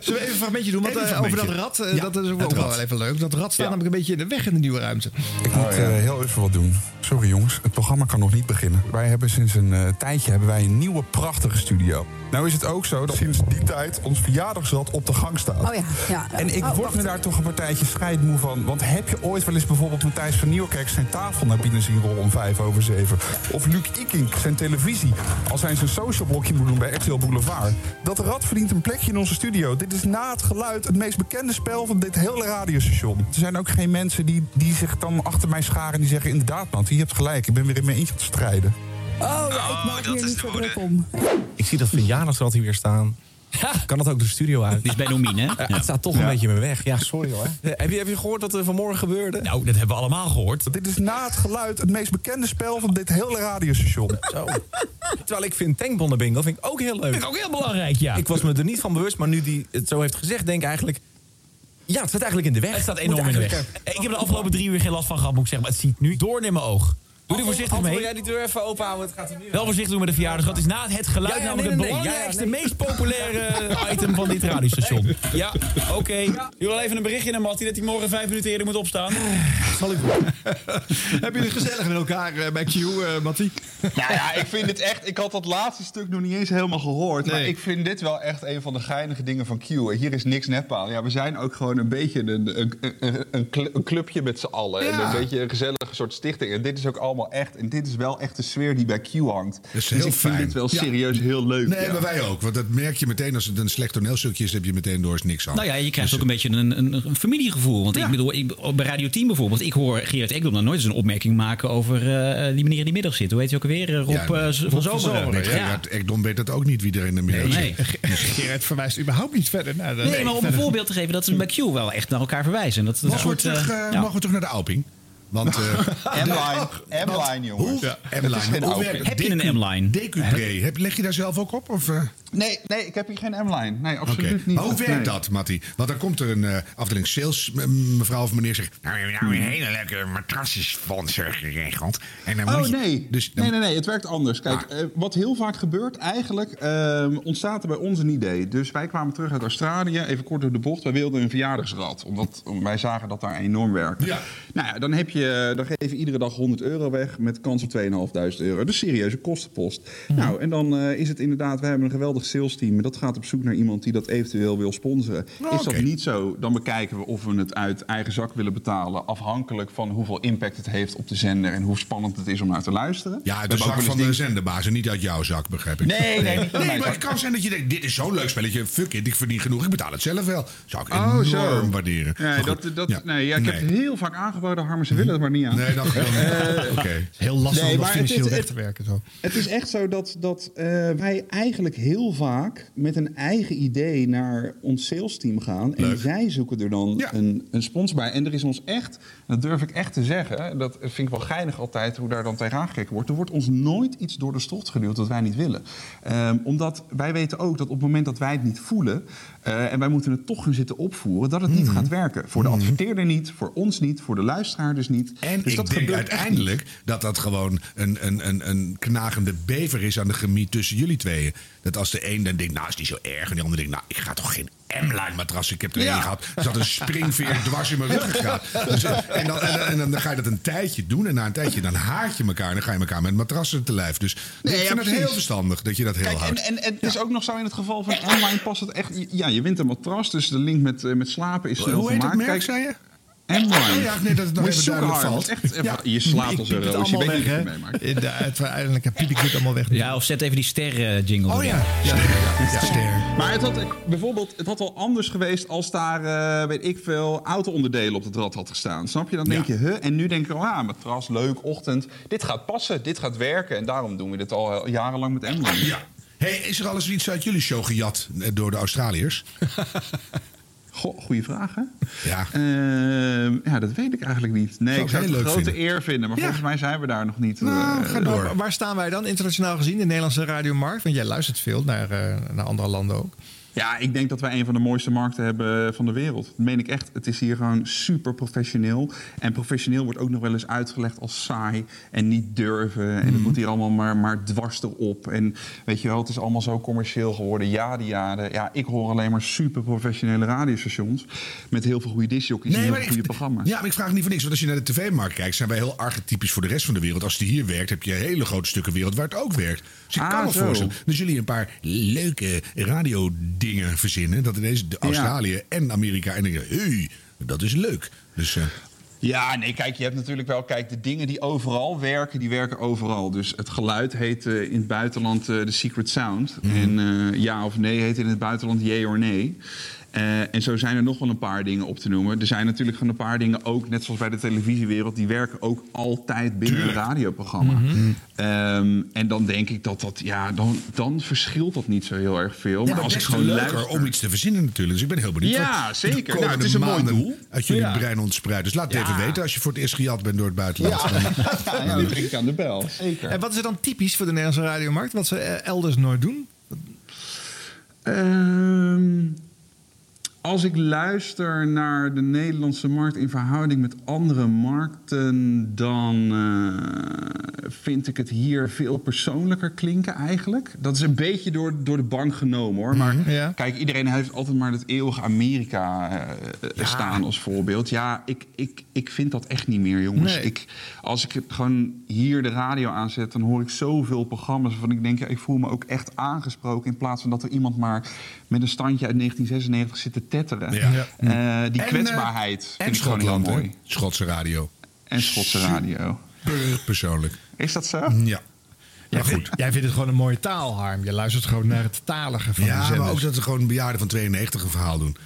Zullen we even een fragmentje doen? Want Even een eh, over dat fragmentje. rad, eh, Ja, dat is ook het wel rad. even leuk. Dat rad staat Ja. namelijk een beetje in de weg in de nieuwe ruimte. Ik moet eh, heel even wat doen. Sorry jongens, het programma kan nog niet beginnen. Wij hebben sinds een eh, tijdje hebben wij een nieuwe prachtige studio. Nou is het ook zo dat sinds die tijd ons verjaardagsrad op de gang staat. Oh ja, ja. En ik Oh, word me daar toch een partijtje scheidmoe van. Want heb je ooit wel eens bijvoorbeeld Matthijs van Nieuwkerk zijn tafel naar binnen zien rollen om vijf over zeven? Of Luc Ikink zijn televisie als hij zijn social blokje moet doen bij RTL Boulevard? Dat rad verdient een plekje in onze studio. Dit is na het geluid het meest bekende spel van dit hele radiostation. Er zijn ook geen mensen die, die zich dan achter mij scharen en die zeggen... inderdaad, man, je hebt gelijk, ik ben weer in mijn eentje te strijden. Oh, ja, ik maak hier niet zo druk om. Ik zie dat verjaardagsrad hier weer staan. Kan dat ook de studio uit? Die is bij Nomien, hè? Ja, Het staat toch een beetje in mijn weg. Ja, sorry hoor. Heb je, heb je gehoord wat er vanmorgen gebeurde? Nou, dat hebben we allemaal gehoord. Dit is na het geluid het meest bekende spel van dit hele radiostation. Zo. Terwijl ik vind tankbonnen bingo vind ik ook heel leuk. Vind ik ook heel belangrijk, ja. Ik was me er niet van bewust, maar nu die het zo heeft gezegd, denk ik eigenlijk... Ja, het staat eigenlijk in de weg. Het staat enorm in de weg. Ik heb de afgelopen drie uur geen last van gehad, moet ik zeggen. Maar het ziet nu door in mijn oog. Doe er voorzichtig mee. Wil jij die deur even openhouden? Het gaat er nu Wel voorzichtig doen met de verjaardagsgat. is na het geluid Ja, ja, namelijk nee, het nee, belangrijkste, Ja, ja, nee. meest populaire item van dit radiostation. Ja, oké. Je wil even een berichtje naar Mattie dat hij morgen vijf minuten eerder moet opstaan. Zal ik doen. Heb je het gezellig met elkaar eh, bij Q, eh Mattie? Nou ja, ik vind het echt. Ik had dat laatste stuk nog niet eens helemaal gehoord. Maar ik vind dit wel echt een van de geinige dingen van Q. Hier is niks netpaal. Ja, we zijn ook gewoon een beetje een, een, een, een cl- een clubje met z'n allen. En Ja. een beetje een gezellige soort stichting. En dit is ook allemaal echt. En dit is wel echt de sfeer die bij Q hangt. is dus heel ik vind dit wel Ja. serieus heel leuk. Nee, ja. maar wij ook. Want dat merk je meteen als het een slecht toneelstukje is, heb je meteen door is niks aan. Nou ja, je krijgt ook een beetje een, een, een familiegevoel. Want ik bedoel, ik, bij Radio 10 bijvoorbeeld, ik hoor Gerard Ekdom dan nooit eens een opmerking maken over eh, die meneer in die middag zit. Hoe heet hij ook alweer? Eh, Rob, Ja, eh, z- van Zomeren. Nee, Ja. Gerard Ekdom weet dat ook niet wie er in de middag Nee. zit. Gerard verwijst überhaupt niet verder naar de... Nee, maar om een voorbeeld te geven dat ze bij Q wel echt naar elkaar verwijzen. Dat, dat we, soort, terug, ja. mogen we terug naar de Alping? Want, eh, M-line, M-line, jongens. Hoe? Ja. M-line. Hoe werkt- Heb je een DQ M-line? Heb- Leg je daar zelf ook op? Of, eh? Nee, nee, ik heb hier geen M-line. Nee, absoluut niet. Maar hoe werkt Nee. dat, Matti? Want dan komt er een eh, afdeling sales, mevrouw of meneer zegt... Nou, we hebben nou een hele leuke matrassesfonds eh, geregeld. En dan Oh moet je- nee. Dus dan- nee, nee, nee, het werkt anders. Kijk, Ah. eh, wat heel vaak gebeurt eigenlijk, ehm, ontstaat er bij ons een idee. Dus wij kwamen terug uit Australië, even kort door de bocht. Wij wilden een verjaardagsrad, omdat wij zagen dat daar enorm werkte. Ja. Nou ja, dan, heb je, dan geef je iedere dag 100 euro weg met kans op 2.500 euro. Dus serieuze kostenpost. Mhm. Nou, en dan eh, is het inderdaad, we hebben een geweldig sales team. en Dat gaat op zoek naar iemand die dat eventueel wil sponsoren. Is dat niet zo, dan bekijken we of we het uit eigen zak willen betalen. Afhankelijk van hoeveel impact het heeft op de zender en hoe spannend het is om naar te luisteren. Ja, uit de zak van de zenderbaas en niet uit jouw zak, begrijp ik. Nee, nee, niet nee maar het kan zijn dat je denkt, dit is zo'n leuk spelletje. Fuck it, ik verdien genoeg, ik betaal het zelf wel. Zou ik Oh, enorm zo. waarderen. Nee, Maar dat, dat, ja. nee, ja, ik heb het heel vaak aangeboden, Harmen, ze willen het maar niet aan. Nee, Eh, Oké. Heel lastig Nee, om dat maar het financieel is- te werken. Zo. Het is echt zo dat, dat eh, wij eigenlijk heel vaak met een eigen idee naar ons sales team gaan. En zij zoeken er dan Ja. een, een sponsor bij. En er is ons echt, dat durf ik echt te zeggen, dat vind ik wel geinig altijd hoe daar dan tegenaan gekeken wordt. Er wordt ons nooit iets door de strot geduwd dat wij niet willen. Ehm, omdat wij weten ook dat op het moment dat wij het niet voelen eh, en wij moeten het toch gaan zitten opvoeren, dat het niet gaat werken. Voor de adverteerder niet, voor ons niet, voor de luisteraar dus niet. En dus ik dat denk uiteindelijk dat dat gewoon een, een, een, een knagende bever is aan de chemie tussen jullie tweeën. Dat als de een dan denkt, nou is niet zo erg. En de ander denkt, nou ik ga toch geen M-line matras. Ik heb er Ja. één gehad. Er zat een springveer dwars in mijn ruggengraat. Dus, eh, en, dan, en, dan- en dan ga je dat een tijdje doen. En na een tijdje dan haat je elkaar. En dan ga je elkaar met matrassen te lijf. Dus Nee, ik ja, vind het heel verstandig dat je dat heel Kijk, en, houdt. en, en het is ook nog zo in het geval van online past het echt. Ja, je wint een matras, dus de link met, eh, met slapen is snel Hoe heet het merk, Kijk, zei je? M-Line. Oh ja, nee, dat het nog Moet even je duidelijk valt. Echt, Ja. even- je slaat als Ik een piep het roos. Je allemaal weet weg, niet meemaakt. In de- Uiteindelijk piep ik dit allemaal weg. Ja, of zet even die ster jingle Oh ja. ja. ja. Ster. Maar het had, bijvoorbeeld, het had wel anders geweest als daar, eh, weet ik veel, auto-onderdelen op het rad had gestaan. Snap je? Dan denk Ja. je, huh? En nu denk je, oh, matras, leuk, ochtend. Dit gaat passen, dit gaat werken. En daarom doen we dit al eh, jarenlang met M-Line. Ja. Hey, is er alles iets uit jullie show gejat eh, door de Australiërs? Goh, goeie vraag, hè? Ja. Ehm, ja, dat weet ik eigenlijk niet. Nee, Zou ik zou het een grote vinden. eer vinden. Maar Ja. volgens mij zijn we daar nog niet. Nou, eh, ga door. Waar staan wij dan internationaal gezien? De Nederlandse radiomarkt? Want jij luistert veel naar, eh, naar andere landen ook. Ja, ik denk dat wij een van de mooiste markten hebben van de wereld. Dat meen ik echt. Het is hier gewoon super professioneel. En professioneel wordt ook nog wel eens uitgelegd als saai en niet durven. En Mhm. het moet hier allemaal maar, maar dwars erop. En weet je wel, het is allemaal zo commercieel geworden. Ja, die jaren. Ja, ik hoor alleen maar super professionele radiostations. Met heel veel goede discjockeys en heel goede programma's. Ja, maar ik vraag niet voor niks. Want als je naar de tv-markt kijkt, zijn wij heel archetypisch voor de rest van de wereld. Als die hier werkt, heb je hele grote stukken wereld waar het ook werkt. Dus ik Ah, kan me voorstellen dat jullie een paar leuke radiodingen verzinnen. Dat ineens Australië en Amerika en denken, hey, dat is leuk. Dus eh, Ja, nee, kijk, je hebt natuurlijk wel... Kijk, de dingen die overal werken, die werken overal. Dus het geluid heet eh, in het buitenland eh, de secret sound. En eh, ja of nee heet in het buitenland yay or nee. Eh, en zo zijn er nog wel een paar dingen op te noemen. Er zijn natuurlijk gewoon een paar dingen ook, net zoals bij de televisiewereld... die werken ook altijd binnen een radioprogramma. Ehm, en dan denk ik dat dat... Ja, dan, dan verschilt dat niet zo heel erg veel. ja, maar als het ik is gewoon leuker luister... om iets te verzinnen natuurlijk. Dus ik ben heel benieuwd. Ja, wat de zeker. Nou, het is een mooi doel. Uit jullie Ja. brein ontspreidt. Dus laat het Ja. even weten als je voor het eerst gejat bent door het buitenland. Ja, ja, dan druk ik aan de bel. Zeker. En wat is er dan typisch voor de Nederlandse radiomarkt? Wat ze eh, elders nooit doen? Ehm, als ik luister naar de Nederlandse markt in verhouding met andere markten, dan eh, vind ik het hier veel persoonlijker klinken eigenlijk. Dat is een beetje door, door de bank genomen hoor. Maar Ja. kijk, iedereen heeft altijd maar het eeuwige Amerika eh, staan als voorbeeld. Ja, ik, ik, ik vind dat echt niet meer, jongens. Nee. Ik, als ik gewoon hier de radio aanzet, dan hoor ik zoveel programma's waarvan ik denk, ja, ik voel me ook echt aangesproken. In plaats van dat er iemand maar met een standje uit 1996 zit te tetteren. Ja. Eh, die En, kwetsbaarheid En vind ik gewoon heel mooi. Schotse radio. En Schotse radio. Super persoonlijk. Is dat zo? Ja. Jij, vindt, jij vindt het gewoon een mooie taal, Harm. Je luistert gewoon naar het talige van de Ja, maar ook dat ze gewoon bejaarden van 92 een verhaal doen.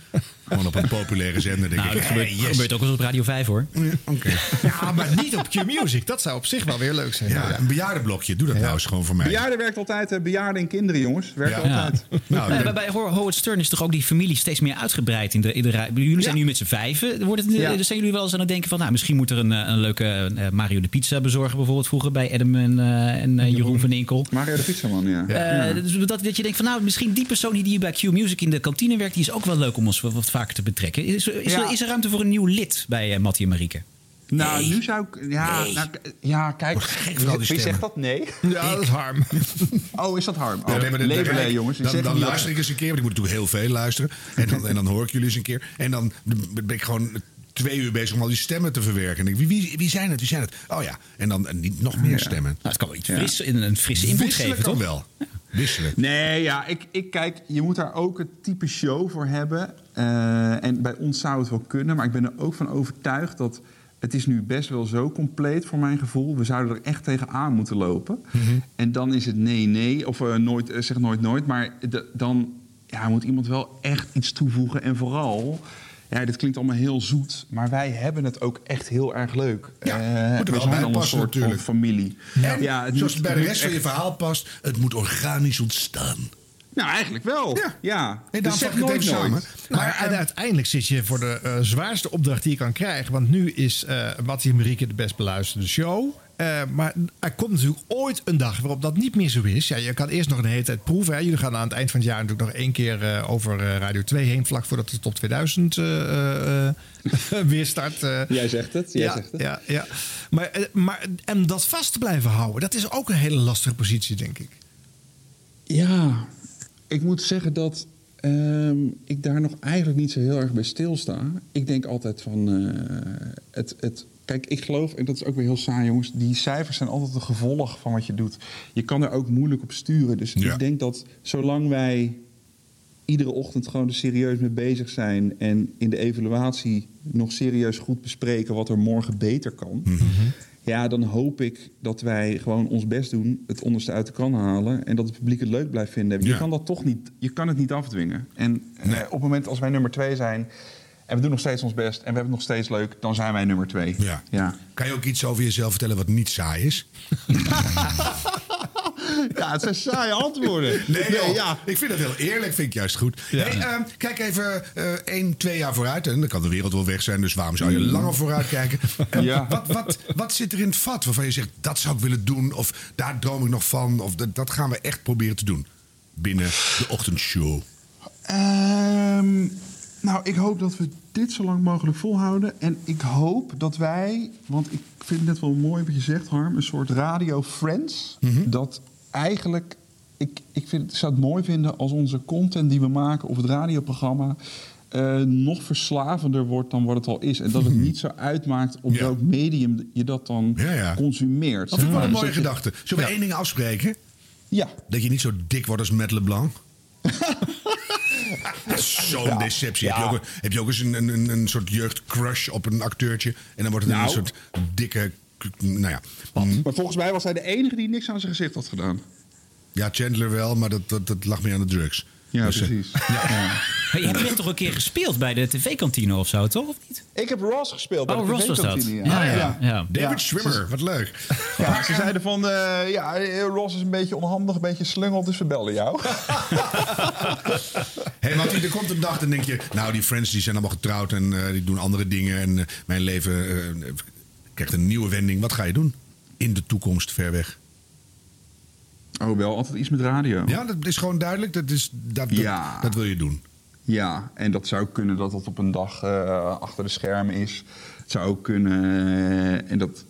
Gewoon op een populaire zender. Denk Nou, ik, dat gebeurt, hey, yes. gebeurt ook wel eens op Radio 5 hoor. Oké. Ja, maar niet op Q-Music. Dat zou op zich wel weer leuk zijn. Ja, een bejaardenblokje. Doe dat nou eens gewoon voor mij. Bejaarden werkt altijd, hè? bejaarden en kinderen, jongens. Werkt Ja. altijd. Nou, Ja, bij, bij Howard Stern is toch ook die familie steeds meer uitgebreid. In de, in de, jullie zijn nu met z'n vijven. Wordt het, Ja. dus zijn jullie wel eens aan het denken van... Nou, misschien moet er een, eh, een leuke eh, Mario de Pizza bezorgen bijvoorbeeld vroeger... bij Adam en, eh, en eh, Jeroen van Inkel. Mario de Pizzaman, ja. Eh, Ja. dus dat, dat je denkt van nou, misschien die persoon die hier bij Q-Music in de kantine werkt... die is ook wel leuk om ons wat, wat vaker te betrekken. Is, er- is, Ja. er, is er ruimte voor een nieuw lid bij uh, Mattie en Marieke? Nou, nu zou ik... Ja, nou, ja kijk. gek Wie stemmen. zegt dat? Nee. Ja, dat is Harm. Oh, is dat harm? Oh, Ja, nee, maar de- de- Labelé, de- jongens. Die Dan, luister ik eens een keer, want ik moet natuurlijk heel veel luisteren. En dan, en dan hoor ik jullie eens een keer. En dan ben ik gewoon twee uur bezig om al die stemmen te verwerken. En wie, wie, wie zijn het? Wie zijn het? Oh ja. En dan en niet nog meer stemmen. Nou, het kan wel iets fris, een, een frisse input Wisselen geven, toch? wel. Wisselen. Nee, ja, ik, ik kijk, je moet daar ook het type show voor hebben. Eh, en bij ons zou het wel kunnen, maar ik ben er ook van overtuigd dat het is nu best wel zo compleet voor mijn gevoel. We zouden er echt tegenaan moeten lopen. En dan is het nee, nee, of eh, nooit, eh, zeg nooit, nooit. Maar de- dan ja, moet iemand wel echt iets toevoegen. En vooral, ja, dit klinkt allemaal heel zoet, maar wij hebben het ook echt heel erg leuk. Ja, Eh, moet er we wel zijn bij al een passen soort natuurlijk. familie. En ja, het zoals moet- het bij de het rest van je verhaal past, het moet organisch ontstaan. Nou, eigenlijk wel. Ja. ja. Nee, Dus zeg vat ik het nooit nooit. samen. Maar en uiteindelijk zit je voor de eh, zwaarste opdracht die je kan krijgen. Want nu is eh Mattie en Marieke de best beluisterde show. Eh, maar er komt natuurlijk ooit een dag waarop dat niet meer zo is. Ja, je kan eerst nog een hele tijd proeven. Hè. Jullie gaan aan het eind van het jaar natuurlijk nog één keer eh, over eh, Radio 2 heen. Vlak voordat de top 2000 eh, eh, eh, weer start. eh. Jij zegt het. Jij ja, zegt het. ja, ja. Maar, eh, maar en dat vast te blijven houden, dat is ook een hele lastige positie, denk ik. Ja, ik moet zeggen dat ehm, ik daar nog eigenlijk niet zo heel erg bij stilsta. Ik denk altijd van eh, het, het. Kijk, ik geloof, en dat is ook weer heel saai, jongens. Die cijfers zijn altijd een gevolg van wat je doet. Je kan er ook moeilijk op sturen. Dus Ja. ik denk dat zolang wij iedere ochtend gewoon er serieus mee bezig zijn. en in de evaluatie nog serieus goed bespreken wat er morgen beter kan. Ja, dan hoop ik dat wij gewoon ons best doen, het onderste uit de kan halen en dat het publiek het leuk blijft vinden. Je Ja. kan dat toch niet, je kan het niet afdwingen. En eh, op het moment als wij nummer twee zijn en we doen nog steeds ons best en we hebben het nog steeds leuk, dan zijn wij nummer twee. Ja. Ja, Kan je ook iets over jezelf vertellen wat niet saai is? ja het zijn saaie antwoorden. Nee, ja. ik vind dat heel eerlijk, vind ik juist goed. Hey, ehm, kijk even eh één, twee jaar vooruit. En dan kan de wereld wel weg zijn, dus waarom zou je langer vooruit kijken? Eh, Ja. wat, wat, wat zit er in het vat waarvan je zegt, dat zou ik willen doen... of daar droom ik nog van, of dat, dat gaan we echt proberen te doen... binnen de ochtendshow? Ehm, nou, ik hoop dat we dit zo lang mogelijk volhouden. En ik hoop dat wij, want ik vind het net wel mooi wat je zegt, Harm, een soort radio friends. Dat eigenlijk, ik, ik vind, ik zou het mooi vinden als onze content die we maken of het radioprogramma. eh, nog verslavender wordt dan wat het al is. En dat het niet zo uitmaakt op welk medium je dat dan Ja, ja. consumeert. Dat ik wel een mooie je- gedachte. Zullen we één ding afspreken? Ja. Dat je niet zo dik wordt als Matt LeBlanc? Zo'n Ja. deceptie. Heb, je ook, heb je ook eens een, een, een soort jeugdcrush op een acteurtje... en dan wordt het Nou. een soort dikke... Nou ja. Mm. Maar volgens mij was hij de enige die niks aan zijn gezicht had gedaan. Ja, Chandler wel, maar dat, dat, dat lag meer aan de drugs. Ja, Dus, eh, precies. Hey, je hebt net toch een keer gespeeld bij de tv-kantine of zo, toch? Of niet? Ik heb Ross gespeeld bij Oh, de Ross was dat. Ja, ja, ja. David Ja. Schwimmer, wat leuk. Ja, ze zeiden van, eh, ja, Ross is een beetje onhandig, een beetje slungel, dus we belden jou. Hé, want er komt een dag, dan denk je... nou, die friends die zijn allemaal getrouwd en eh, die doen andere dingen... en mijn leven eh, krijgt een nieuwe wending. Wat ga je doen? In de toekomst, ver weg. Oh, wel altijd iets met radio. Ja, dat is gewoon duidelijk. Dat, is, dat, dat, Ja. dat wil je doen. Ja, en dat zou kunnen dat dat op een dag eh, achter de schermen is. Het zou kunnen, eh, en dat,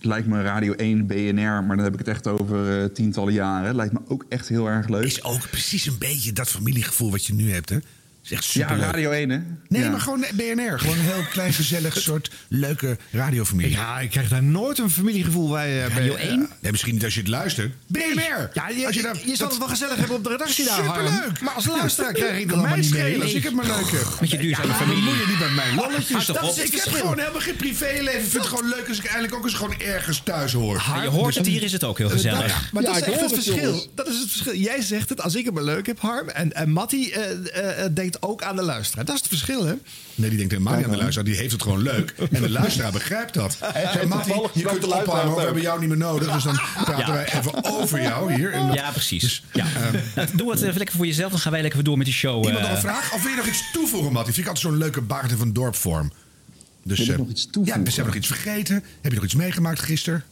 lijkt me Radio 1, BNR, maar dan heb ik het echt over eh, tientallen jaren. Lijkt me ook echt heel erg leuk. Is ook precies een beetje dat familiegevoel wat je nu hebt, hè? Is echt ja, super. Radio 1, hè? Nee, Ja. maar gewoon BNR. Gewoon een heel klein, gezellig soort leuke radiofamilie. Ja, ik krijg daar nooit een familiegevoel bij. eh, Radio bij, 1? Nee, misschien niet als je het luistert. BNR! Ja, je, Als je, daar- je zal dat- het wel gezellig hebben op de redactie daar. Superleuk! Maar als luisteraar krijg ik dat allemaal mij niet mee. schelen als ik het maar leuk heb. Met je duurzame Ja, familie. bemoei je niet met mijn lolletjes. Houd toch Dat is- ik heb gewoon helemaal geen privéleven. Ik vind het gewoon leuk als ik eindelijk ook eens gewoon ergens thuis hoor. je hoort het, hier is het ook heel gezellig. Ja, maar dat is echt het verschil. Dat is het verschil. Jij zegt het als ik het maar leuk heb, Harm. En, en Matty eh, eh, eh, denkt ook aan de luisteraar. Dat is het verschil, hè? Nee, die denkt helemaal niet aan de luisteraar. Die heeft het gewoon leuk. En de luisteraar begrijpt dat. Zeg, Mattie, je kunt ophangen, we hebben jou niet meer nodig. Dus dan praten Ja. wij even over jou hier. En Ja, precies. Ja. Nou, doe het even lekker voor jezelf, dan gaan wij lekker weer door met die show. Iemand eh. nog een vraag? Of wil je nog iets toevoegen, Mattie? Vind ik altijd zo'n leuke Baarten van Dorpvorm. Dus, Wil ik eh, nog iets toevoegen? Ja, dus hebben we nog iets vergeten? Heb je nog iets meegemaakt gisteren?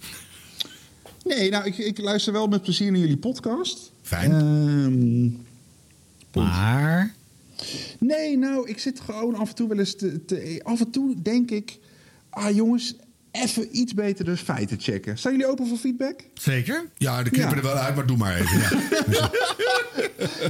Nee, nou, ik, ik luister wel met plezier naar jullie podcast. Fijn. Ehm, Maar... nee, nou, ik zit gewoon af en toe wel eens te, te- Af en toe denk ik... Ah, jongens, even iets beter de feiten checken. Zijn jullie open voor feedback? Zeker. Ja, de knippen Ja. er wel uit, maar doe maar even. Ja.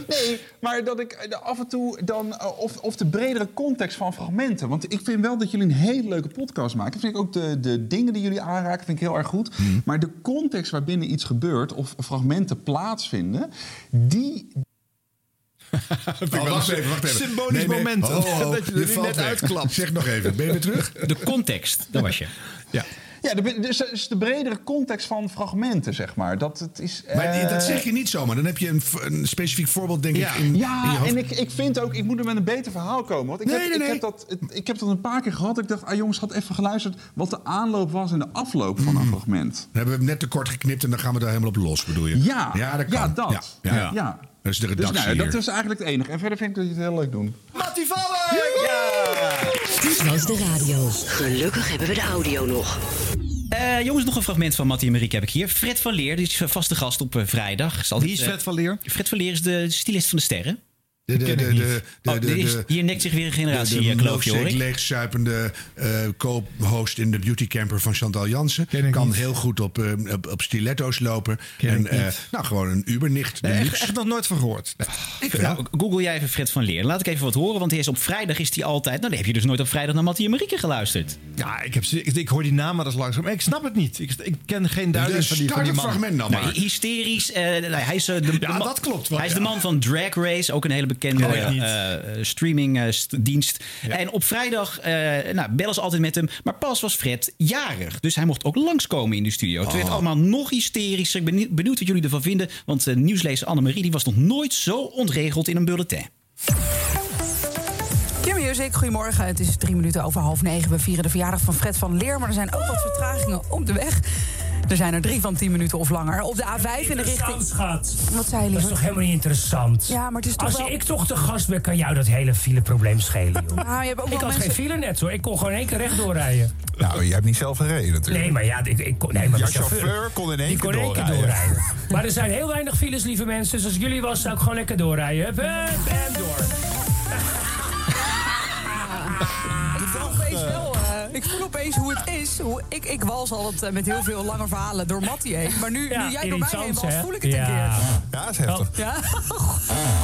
Nee, maar dat ik eh, af en toe dan... eh, of, of de bredere context van fragmenten. Want ik vind wel dat jullie een hele leuke podcast maken. Vind ik ook de, de dingen die jullie aanraken, vind ik heel erg goed. Maar de context waarbinnen iets gebeurt... of fragmenten plaatsvinden... die, Oh, wacht even, wacht even. Symbolisch moment. Ho, ho, Dat je er nu net weg. uitklapt. Zeg nog even, ben je weer terug? De context, daar was je. Ja. Ja, de, dus, dus de bredere context van fragmenten, zeg maar. Dat het is. Maar die- eh, dat zeg je niet zomaar. Dan heb je een, specifiek voorbeeld, denk Ja. ik, in, in je Ja, hoofd. en ik, ik vind ook, ik moet er met een beter verhaal komen. Want ik, Nee, heb, nee, ik, nee. heb dat, het- ik heb dat een paar keer gehad. Ik dacht, ah jongens, had even geluisterd wat de aanloop was en de afloop van een fragment. Dan hebben we hem net te kort geknipt en dan gaan we daar helemaal op los, bedoel je? Ja, ja dat kan. ja, dat. Ja, ja. Ja. Dat is de Dus redactie nou, dat is eigenlijk het enige. En verder vind ik dat je het heel leuk doen. Matty vallen! Dit was de radio. Gelukkig hebben we de audio nog. Eh, jongens, nog een fragment van Mattie en Marieke heb ik hier. Fred van Leer, die is vaste gast op eh, vrijdag. Zal Wie is eh, Fred van Leer? Fred van Leer is de stylist van de sterren. De, de, de, de, de, Oh, de- dit is- de- hier nekt zich weer een generatie de, eh, kloofje, hoor ik. leegzuipende eh co-host in de beauty camper van Chantal Jansen. Kan niet. heel goed op, eh, op, op stiletto's lopen. En eh, nou, gewoon een ubernicht. echt, echt nog nooit van gehoord. Nou, Google jij even Fred van Leer. Laat ik even wat horen, want hij is op vrijdag is hij altijd... Nou, dan heb je dus nooit op vrijdag naar Mattie en Marieke geluisterd. Ja, ik, heb, ik, ik hoor die namen dat is langzaam. Maar ik snap het niet. Ik, ik ken geen Dus van die, van fragment dan Nou, maar. hysterisch. eh, nou, hij is, eh, de, dat klopt wel, Hij is ja. de man van Drag Race, ook een hele bekende Oh, ik niet. streamingdienst. En op vrijdag eh, nou, bellen ze altijd met hem. Maar pas was Fred jarig. Dus hij mocht ook langskomen in de studio. Het Oh. werd allemaal nog hysterischer. Ik ben nie- benieuwd wat jullie ervan vinden. Want eh, nieuwslezer Annemarie die was nog nooit zo ontregeld in een bulletin. Q-Music, goedemorgen. Het is drie minuten over half negen. We vieren de verjaardag van Fred van Leer, maar er zijn ook wat vertragingen op de weg. Er zijn er drie van tien minuten of langer. Op de A5 in de richting... schat. Wat zei je, Dat is toch helemaal niet interessant? Ja, maar het is toch Als wel- ik toch de gast ben, kan jou dat hele fileprobleem schelen, joh. Nou, je hebt ook ik wel had mensen- geen file net, hoor. Ik kon gewoon één keer rechtdoor rijden. Nou, je hebt niet zelf gereden natuurlijk. Nee, maar ja, ik, ik kon... Nee, maar Jouw de chauffeur kon in één keer kon één keer doorrijden. doorrijden. maar er zijn heel weinig files, lieve mensen. Dus als ik jullie was, zou ik gewoon lekker doorrijden. Hup, hup, en door. ik voel opeens hoe het is. Hoe, ik, ik wals altijd eh, met heel veel lange verhalen door Mattie heen. Maar nu, Ja, nu jij door mij heen hè? voel ik het een Ja. keer. Ja, dat is heftig. Ja?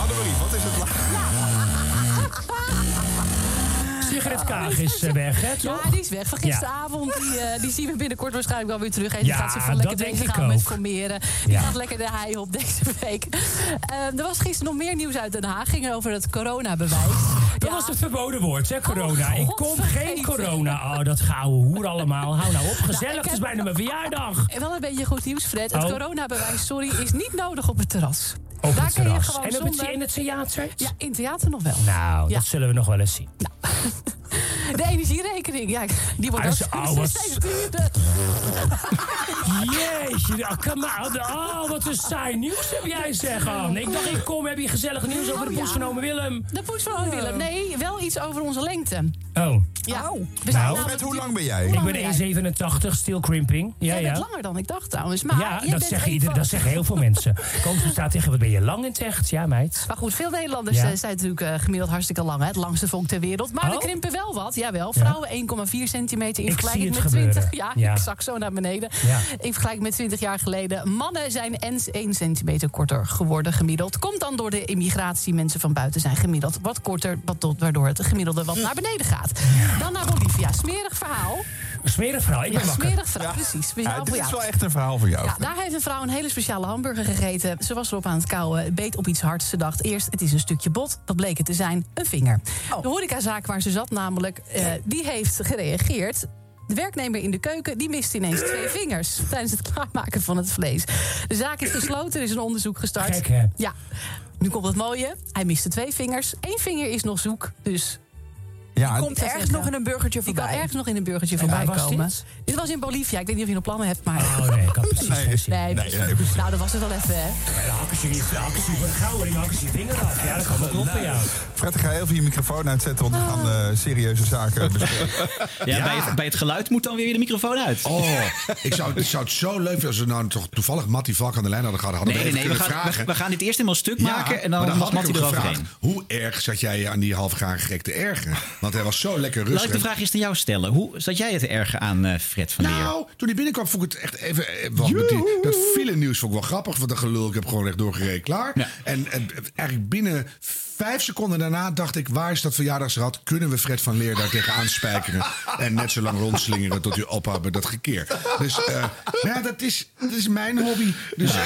Annemarie, wat is het la- Sigrid Kaag is eh, weg, hè, toch? Ja, die is weg van gisteravond. Die, eh, die zien we binnenkort waarschijnlijk wel weer terug. En die Ja, gaat zich van lekker bezig gaan met formeren. Die Ja. gaat lekker de hei op deze week. Eh, er was gisteren nog meer nieuws uit Den Haag. Ging over het coronabewijs. Dat was het verboden woord, hè, corona. Oh, ik kom geen corona. Oh, dat gouden hoer allemaal. Hou nou op, gezellig. Het is bijna mijn verjaardag. Wel een beetje goed nieuws, Fred. Het Oh. coronabewijs, sorry, is niet nodig op het terras. Op Daar het kun je terras. gewoon En op het, zonder- in het theater? Ja, in het theater nog wel. Nou, Ja. dat zullen we nog wel eens zien. De energierekening. Ja, die wordt Ah, ook dat is- wat- steeds duurder. Jeetje, oh. Oh, wat een saai nieuws heb jij zeg aan. Ik dacht, ik kom, heb je gezellig nieuws over de Oh, poes ja. van ome Willem. De poes van Oom Willem. Nee, wel iets over onze lengte. Oh. Ja. We Nou, namelijk- hoe lang ben jij? Ik ben 1,87, still crimping. Ja, Jij bent ja. langer dan ik dacht trouwens. Maar Ja, jij dat bent zeggen, een ieder, van- dat zeggen heel veel mensen. Koos staat tegen, wat ben je lang in het echt? Ja, meid. Maar goed, veel Nederlanders Ja. eh, zijn natuurlijk eh, gemiddeld hartstikke lang. Hè? Het langste volk ter wereld. Maar er Oh. krimpen wel wat. Jawel, vrouwen 1,4 centimeter in Ik vergelijking met het 20. gebeuren. Ja, Ja. ik zak zo naar beneden. In vergelijking met 20 jaar geleden. Mannen zijn eens 1 centimeter korter geworden gemiddeld. Komt dan door de immigratie. Mensen van buiten zijn gemiddeld wat korter. Wat tot, waardoor het gemiddelde wat naar beneden gaat. Dan naar Bolivia. Smerig verhaal. Een smerig verhaal, ik ben Ja, wakker. smerig verhaal, precies. Speciaal Ja, voor dit is wel echt een verhaal voor jou. Ja, daar heeft een vrouw een hele speciale hamburger gegeten. Ze was erop aan het kauwen, beet op iets hards. Ze dacht eerst, het is een stukje bot. Wat bleek het te zijn? Een vinger. De horecazaak waar ze zat namelijk, eh, die heeft gereageerd. De werknemer in de keuken die miste ineens twee vingers tijdens het klaarmaken van het vlees. De zaak is gesloten, er is een onderzoek gestart. Gek, hè? Ja, nu komt het mooie. Hij miste twee vingers. Eén vinger is nog zoek, dus Ja, komt ergens nog in een burgertje voorbij. Die kan ergens nog in een burgertje voorbij was komen. dit? Dit was in Bolivia. Ik weet niet of je nog plannen hebt, maar... Oh nee, ik had precies Nee, geen zin. nee, Nee, nee, precies. nou, dat was het wel even, hè. Ja, dan hakken ze je, hakken ze je voor de gouden, hakken ze je vinger af. Ja, dat kan wel kloppen, ja. Fred, ik ga heel veel je microfoon uitzetten, want we gaan eh, serieuze zaken bespreken. Ja, Bij, het, bij het geluid moet dan weer de microfoon uit. Oh, ik zou, ik zou het zo leuk vinden als we nou toch toevallig Mattie Valk aan de lijn hadden gehad. Hadden Nee, we nee, even. We gaan, vragen. we, we gaan dit eerst helemaal stuk Ja, maken en dan dan had Mattie eroverheen. Hoe erg zat jij je aan die halfgaande gek te ergeren? Want hij was zo lekker rustig. Laat ik de vraag eerst aan jou stellen. Hoe zat jij het te ergen aan eh, Fred van Leer? Nou, toen hij binnenkwam vond ik het echt even... eh, wat met die, dat file nieuws vond ik wel grappig. Want dat gelul, ik heb gewoon echt doorgereden, klaar. En, en eigenlijk binnen vijf seconden daarna dacht ik... waar is dat verjaardagsrad? Kunnen we Fred van Leer daar tegenaan spijkeren? en net zo lang rondslingeren tot u ophoudt met dat gekeer. Dus eh, ja, dat is, dat is mijn hobby. Dus eh,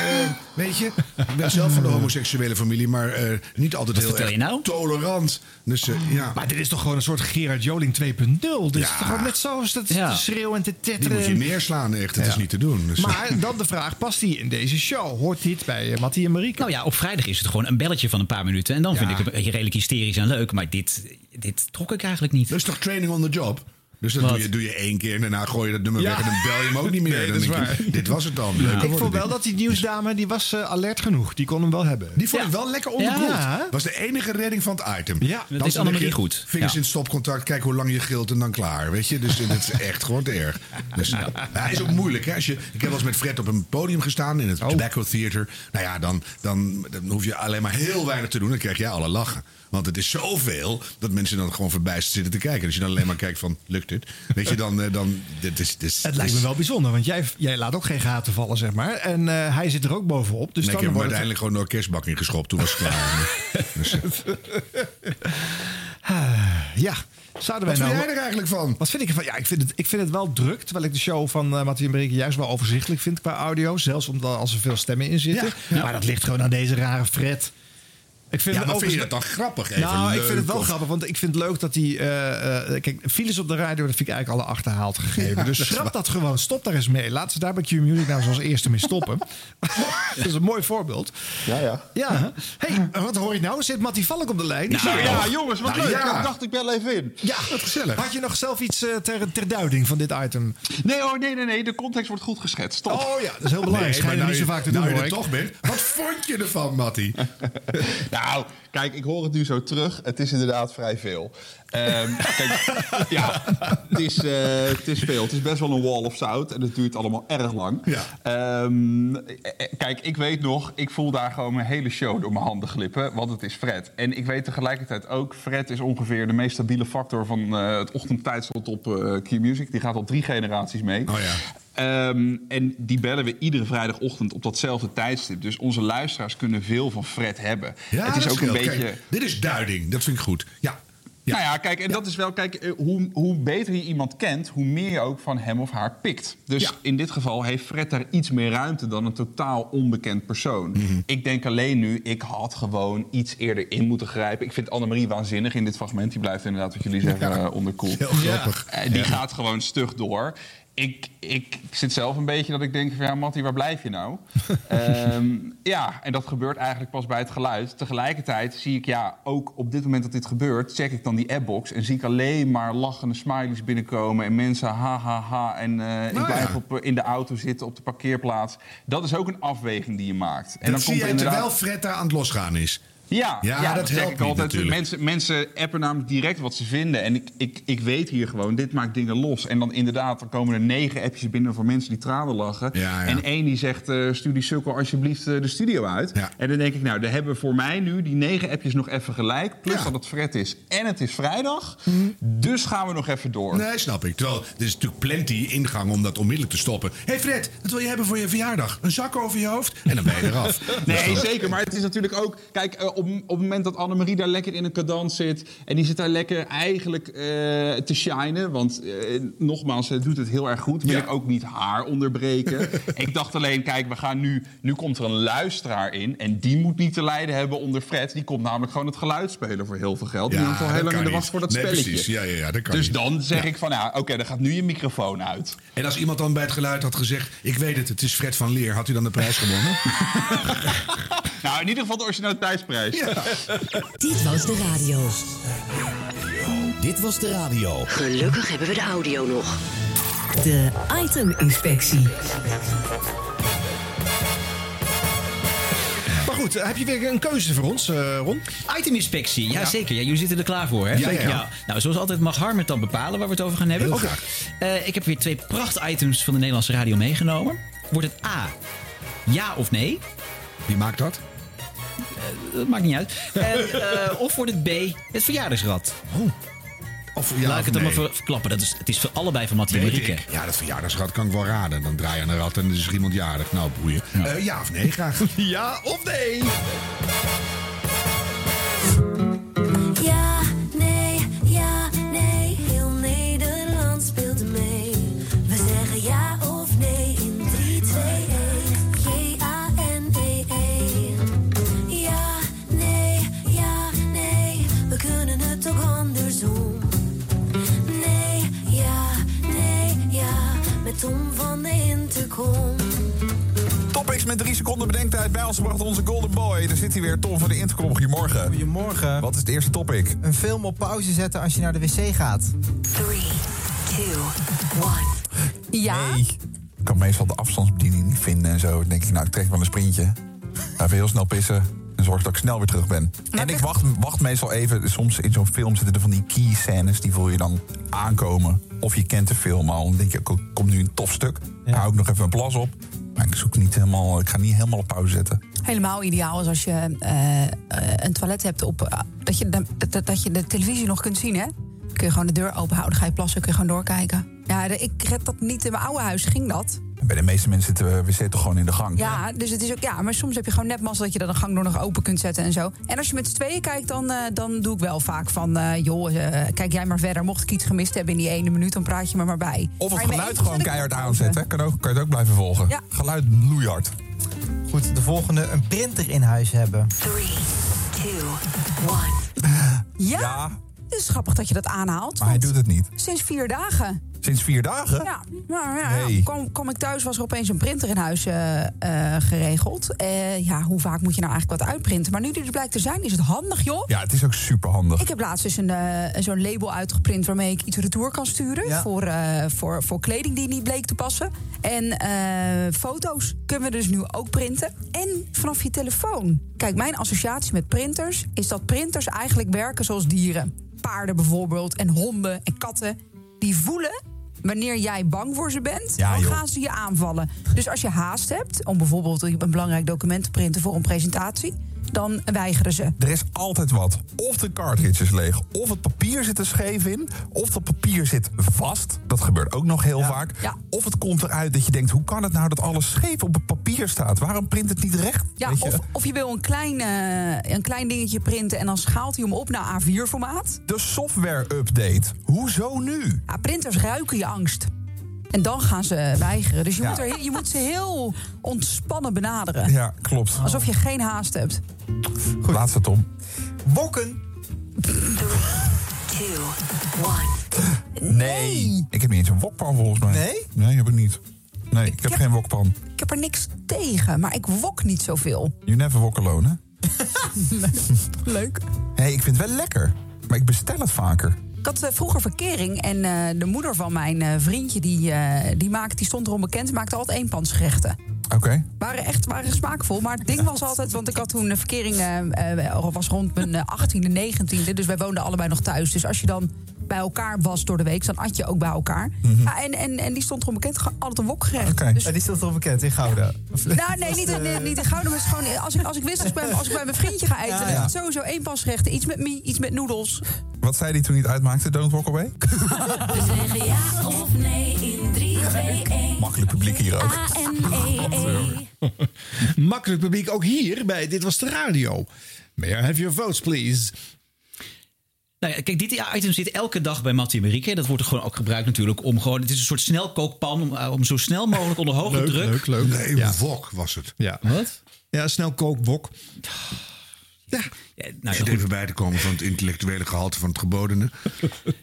weet je, ik ben zelf van de homoseksuele familie... maar eh, niet altijd heel vertel erg je nou? tolerant. Dus ja... Maar dit is toch gewoon een soort Gerard Joling 2.0. Dit is Ja. toch gewoon net zo als dat Ja. te schreeuwen en te Die tetteren. moet je neerslaan, echt. Dat is niet te doen. Dus, Maar dan de vraag, past die in deze show? Hoort dit bij uh, Mattie en Marieke? Nou ja, op vrijdag is het gewoon een belletje van een paar minuten. En dan Ja. vind ik het redelijk hysterisch en leuk. Maar dit, dit trok ik eigenlijk niet. Dat is toch training on the job? Dus dat doe je, doe je één keer en daarna gooi je dat nummer Ja. weg en dan bel je hem ook niet meer. Nee, Dan dat is denk je, waar. dit was het dan. Leuker ik vond wel dat die nieuwsdame, die was eh, alert genoeg. Die kon hem wel hebben. Die vond ik wel lekker onderbroed. Ja. was de enige redding van het item. Ja, dat Dan is Annemarie goed. Vingers Ja. in stopcontact, kijk hoe lang je gilt en dan klaar. Weet je, dus dat is echt gewoon te erg. Dus, ja. Hij is ook moeilijk. Hè? Als je, ik heb wel eens met Fred op een podium gestaan in het Oh. Tobacco Theater. Nou ja, dan, dan, dan hoef je alleen maar heel weinig te doen. Dan krijg jij alle lachen. Want het is zoveel dat mensen dan gewoon verbijsterd zitten te kijken. En als je dan alleen maar kijkt van, lukt Weet je, dan... eh, dan dit is, dit is, Het lijkt me wel bijzonder, want jij, jij laat ook geen gaten vallen, zeg maar. En eh, hij zit er ook bovenop. Dus Nee, ik dan heb hem wordt het- uiteindelijk gewoon door een kerstbak ingeschopt. Toen was het klaar. dus, Ja, zouden wij wat vind nou... jij er eigenlijk van? Wat vind ik ervan? Ja, ik vind, het, ik vind het wel druk. Terwijl ik de show van uh, Mattie en Marieke juist wel overzichtelijk vind qua audio. Zelfs omdat als er veel stemmen in zitten. Ja, ja. Maar dat ligt gewoon aan deze rare Fred. Ik vind Ja, het maar vind je overigens- dat dan grappig? Even nou, ik vind het wel of- grappig, want ik vind het leuk dat hij... eh, eh, kijk, files op de radio, dat vind ik eigenlijk alle achterhaald gegeven. Ja, dus schrap dat gewoon. Stop daar eens mee. Laat ze daar bij Q-Music nou eens als eerste mee stoppen. dat is een mooi voorbeeld. Ja, ja. Ja. hey, wat hoor je nou? Zit Mattie Valk op de lijn? Nou, ja, jongens, wat Nou, leuk. ja. Ik dacht, ik bel even in. Ja, Wat gezellig. Had je nog zelf iets eh, ter, ter duiding van dit item? Nee hoor, nee, nee, nee. De context wordt goed geschetst. Stop. Oh ja, dat is heel belangrijk. Nee, maar niet zo vaak te doen, nou je er toch bent. Wat vond je ervan, Mattie? Nou, kijk, ik hoor het nu zo terug. Het is inderdaad vrij veel. Ehm, kijk, ja, het is, eh, het is veel. Het is best wel een wall of zout en het duurt allemaal erg lang. Ja. Ehm, eh, eh, kijk, ik weet nog, ik voel daar gewoon mijn hele show door mijn handen glippen, want het is Fred. En ik weet tegelijkertijd ook, Fred is ongeveer de meest stabiele factor van eh, het ochtendtijdslot op eh Q-Music. Die gaat al drie generaties mee. Oh ja. Ehm, en die bellen we iedere vrijdagochtend op datzelfde tijdstip. Dus onze luisteraars kunnen veel van Fred hebben. Ja, het is ook een beetje. Kijk, dit is duiding. Dat vind ik goed. Ja. Ja. Nou ja, kijk, en dat is wel, kijk, eh, hoe, hoe beter je iemand kent, hoe meer je ook van hem of haar pikt. Dus Ja. in dit geval heeft Fred daar iets meer ruimte dan een totaal onbekend persoon. Mhm. Ik denk alleen nu, ik had gewoon iets eerder in moeten grijpen. Ik vind Annemarie waanzinnig in dit fragment. Die blijft inderdaad, wat jullie zeggen, eh, onderkoeld. Heel grappig. Eh, die gaat gewoon stug door. Ik, ik zit zelf een beetje dat ik denk van ja, Mattie, waar blijf je nou? Ehm, ja, en dat gebeurt eigenlijk pas bij het geluid. Tegelijkertijd zie ik ja, ook op dit moment dat dit gebeurt, check ik dan die appbox en zie ik alleen maar lachende smileys binnenkomen en mensen ha ha ha en eh, ik Nou blijf ja. op, eh, in de auto zitten op de parkeerplaats. Dat is ook een afweging die je maakt. En dan zie er je inderdaad- terwijl Fred daar aan het losgaan is. Ja, Ja, ja, dat dat helpt ik altijd. natuurlijk. Mensen, mensen appen namelijk direct wat ze vinden. En ik, ik, ik weet hier gewoon, dit maakt dingen los. En dan inderdaad, dan komen er negen appjes binnen voor mensen die tranen lachen. Ja, ja. En één die zegt, eh stuur die sukkel alsjeblieft eh, de studio uit. En dan denk ik, nou, daar hebben we voor mij nu die negen appjes nog even gelijk. Plus dat het Fred is en het is vrijdag. Dus gaan we nog even door. Nee, snap ik. Terwijl er is natuurlijk plenty ingang om dat onmiddellijk te stoppen. Hé hey Fred, wat wil je hebben voor je verjaardag? Een zak over je hoofd? En dan ben je eraf. Nee, zeker. Maar het is natuurlijk ook... Kijk, eh, op, op het moment dat Annemarie daar lekker in een cadans zit... en die zit daar lekker eigenlijk eh, te shinen... want eh, nogmaals, ze doet het heel erg goed... wil ik ook niet haar onderbreken. ik dacht alleen, kijk, we gaan nu... Nu komt er een luisteraar in... en die moet niet te lijden hebben onder Fred. Die komt namelijk gewoon het geluid spelen voor heel veel geld. Die hangt al heel lang in de wacht voor dat Nee, spelletje. precies. Ja, ja, ja, dat kan dus niet. dan zeg Ja. ik van, ja, oké, dan gaat nu je microfoon uit. En als iemand dan bij het geluid had gezegd... ik weet het, het is Fred van Leer... had u dan de prijs gewonnen? Nou, in ieder geval de originaliteitsprijs. Dit was de radio. Dit was de radio. Gelukkig hebben we de audio nog. De item-inspectie. Maar goed, heb je weer een keuze voor ons, eh, Ron? Iteminspectie, ja, zeker. Ja, jullie zitten er klaar voor, hè? Ja, ja, ja. Nou, zoals altijd mag Harm het dan bepalen waar we het over gaan hebben. Heel Oké. graag. Eh, ik heb weer twee prachtitems van de Nederlandse radio meegenomen. Wordt het A, ja of nee? Wie maakt dat? Dat maakt niet uit. En, eh, of wordt het B, het verjaardagsrad? Oh. Of ja, Laat ik het dan maar nee? ver- verklappen. Dat is, het is voor allebei van Mattie Marieke. Ja, dat verjaardagsrad kan ik wel raden. Dan draai je aan een rad en er is er iemand jarig. Nou, boeien. Ja, ja of nee, graag. ja of nee? Ja, Topics met drie seconden bedenktijd bij ons gebracht onze Golden Boy. Daar zit hij weer, Tom van de Intercom. Goedemorgen. Goedemorgen. Wat is het eerste topic? Een film op pauze zetten als je naar de wc gaat. 3, 2, 1. Ja. Nee. Ik kan meestal de afstandsbediening niet vinden en zo. Dan denk ik, nou, ik trek wel een sprintje. Ga even heel snel pissen. Zorg dat ik snel weer terug ben. en ik wacht, wacht meestal even. Soms in zo'n film zitten er van die key scènes. Die voel je dan aankomen. Of je kent de film al. Dan denk je, "Ko- komt nu een tof stuk. Dan hou ik nog even een plas op. Maar ik zoek niet helemaal... Ik ga niet helemaal op pauze zetten. Helemaal ideaal is als je eh, eh, een toilet hebt op. eh, dat, je, de- dat, dat je de televisie nog kunt zien, hè? Kun je gewoon de deur open houden, ga je plassen, kun je gewoon doorkijken. Ja, ik red dat niet in mijn oude huis, ging dat. Bij de meeste mensen zitten we wc toch gewoon in de gang. Ja, dus het is ook, ja, maar soms heb je gewoon net mazzel dat je dan de gang door nog open kunt zetten en zo. En als je met z'n tweeën kijkt, dan, eh, dan doe ik wel vaak van... eh, joh, eh, kijk jij maar verder. Mocht ik iets gemist hebben in die ene minuut, dan praat je me maar bij. Of het geluid gewoon keihard aanzetten. Kan, ook, kan je het ook blijven volgen. Ja. Geluid loeihard. Goed, de volgende. Een printer in huis hebben. 3, 2, 1. Ja, het is grappig dat je dat aanhaalt. Maar hij doet het niet. Sinds vier dagen. Sinds vier dagen? Ja, maar ja, Hey. kwam, kwam ik thuis, was er opeens een printer in huis eh, eh, geregeld. Eh, ja, hoe vaak moet je nou eigenlijk wat uitprinten? Maar nu die er blijkt te zijn, is het handig, joh. Ja, het is ook super handig. Ik heb laatst dus een, zo'n label uitgeprint waarmee ik iets retour kan sturen. Ja. Voor, voor, voor kleding die niet bleek te passen. En foto's kunnen we dus nu ook printen. En vanaf je telefoon. Kijk, mijn associatie met printers is dat printers eigenlijk werken zoals dieren. Paarden bijvoorbeeld en honden en katten. Die voelen wanneer jij bang voor ze bent, Ja, dan gaan ze je aanvallen. Dus als je haast hebt om bijvoorbeeld een belangrijk document te printen voor een presentatie, dan weigeren ze. Er is altijd wat. Of de cartridge is leeg, of het papier zit er scheef in, of het papier zit vast. Dat gebeurt ook nog heel vaak. Of het komt eruit dat je denkt, hoe kan het nou dat alles scheef op het papier staat? Waarom print het niet recht? Ja, Weet je? of, of je wil een klein, eh, een klein dingetje printen en dan schaalt hij hem op naar A4-formaat. De software-update. Hoezo nu? Ja, printers ruiken je angst. En dan gaan ze weigeren. Dus je, Ja. moet, er, je moet ze heel ontspannen benaderen. Ja, klopt. Alsof je geen haast hebt. Laatste, Tom. Bokken. 2, 1. Nee. Ik heb niet eens een wokpan volgens mij. Nee? Nee, heb ik niet. Nee, ik, heb, heb- geen wokpan. Ik heb er niks tegen, maar ik wok niet zoveel. You never wok alone, hè? Leuk. Hé, hey, ik vind het wel lekker. Maar ik bestel het vaker. Ik had eh, vroeger verkering en eh, de moeder van mijn eh, vriendje, die, die, maakt, die stond erom bekend, maakte altijd eenpansgerechten. Oké. Waren echt waren smaakvol, maar het ding was altijd, want ik had toen een verkering, was rond mijn eh, 18e, 19e, dus wij woonden allebei nog thuis. Dus als je dan bij elkaar was door de week, dan at je ook bij elkaar. ja, en, en, en die stond erom bekend, gewoon altijd een wokgerecht. Dus En die stond erop bekend in Gouda. Nou, nee, niet, nee, niet in Gouden, maar gewoon als ik, als ik wist, als ik, bij, als ik bij mijn vriendje ga eten, Ja, dan is ja. het sowieso eenpansgerechten. Iets met mie, iets met noedels. Wat zei die toen hij het uitmaakte, Don't Walk Away? We zeggen ja of nee in 3, 2, 1. Makkelijk publiek hier ook. A-N-E-E. Makkelijk publiek ook hier bij Dit Was De Radio. May I have your votes, please? Nou ja, kijk, dit item zit elke dag bij Mattie en Marieke. Dat wordt er gewoon ook gebruikt natuurlijk om gewoon... Het is een soort snelkookpan om, eh, om zo snel mogelijk onder hoge Leuk, druk... leuk, leuk. Nee, Ja. wok was het. Ja. Wat? Ja, snel kookbok. Ja, nou Zit even bij te komen van het intellectuele gehalte van het gebodene.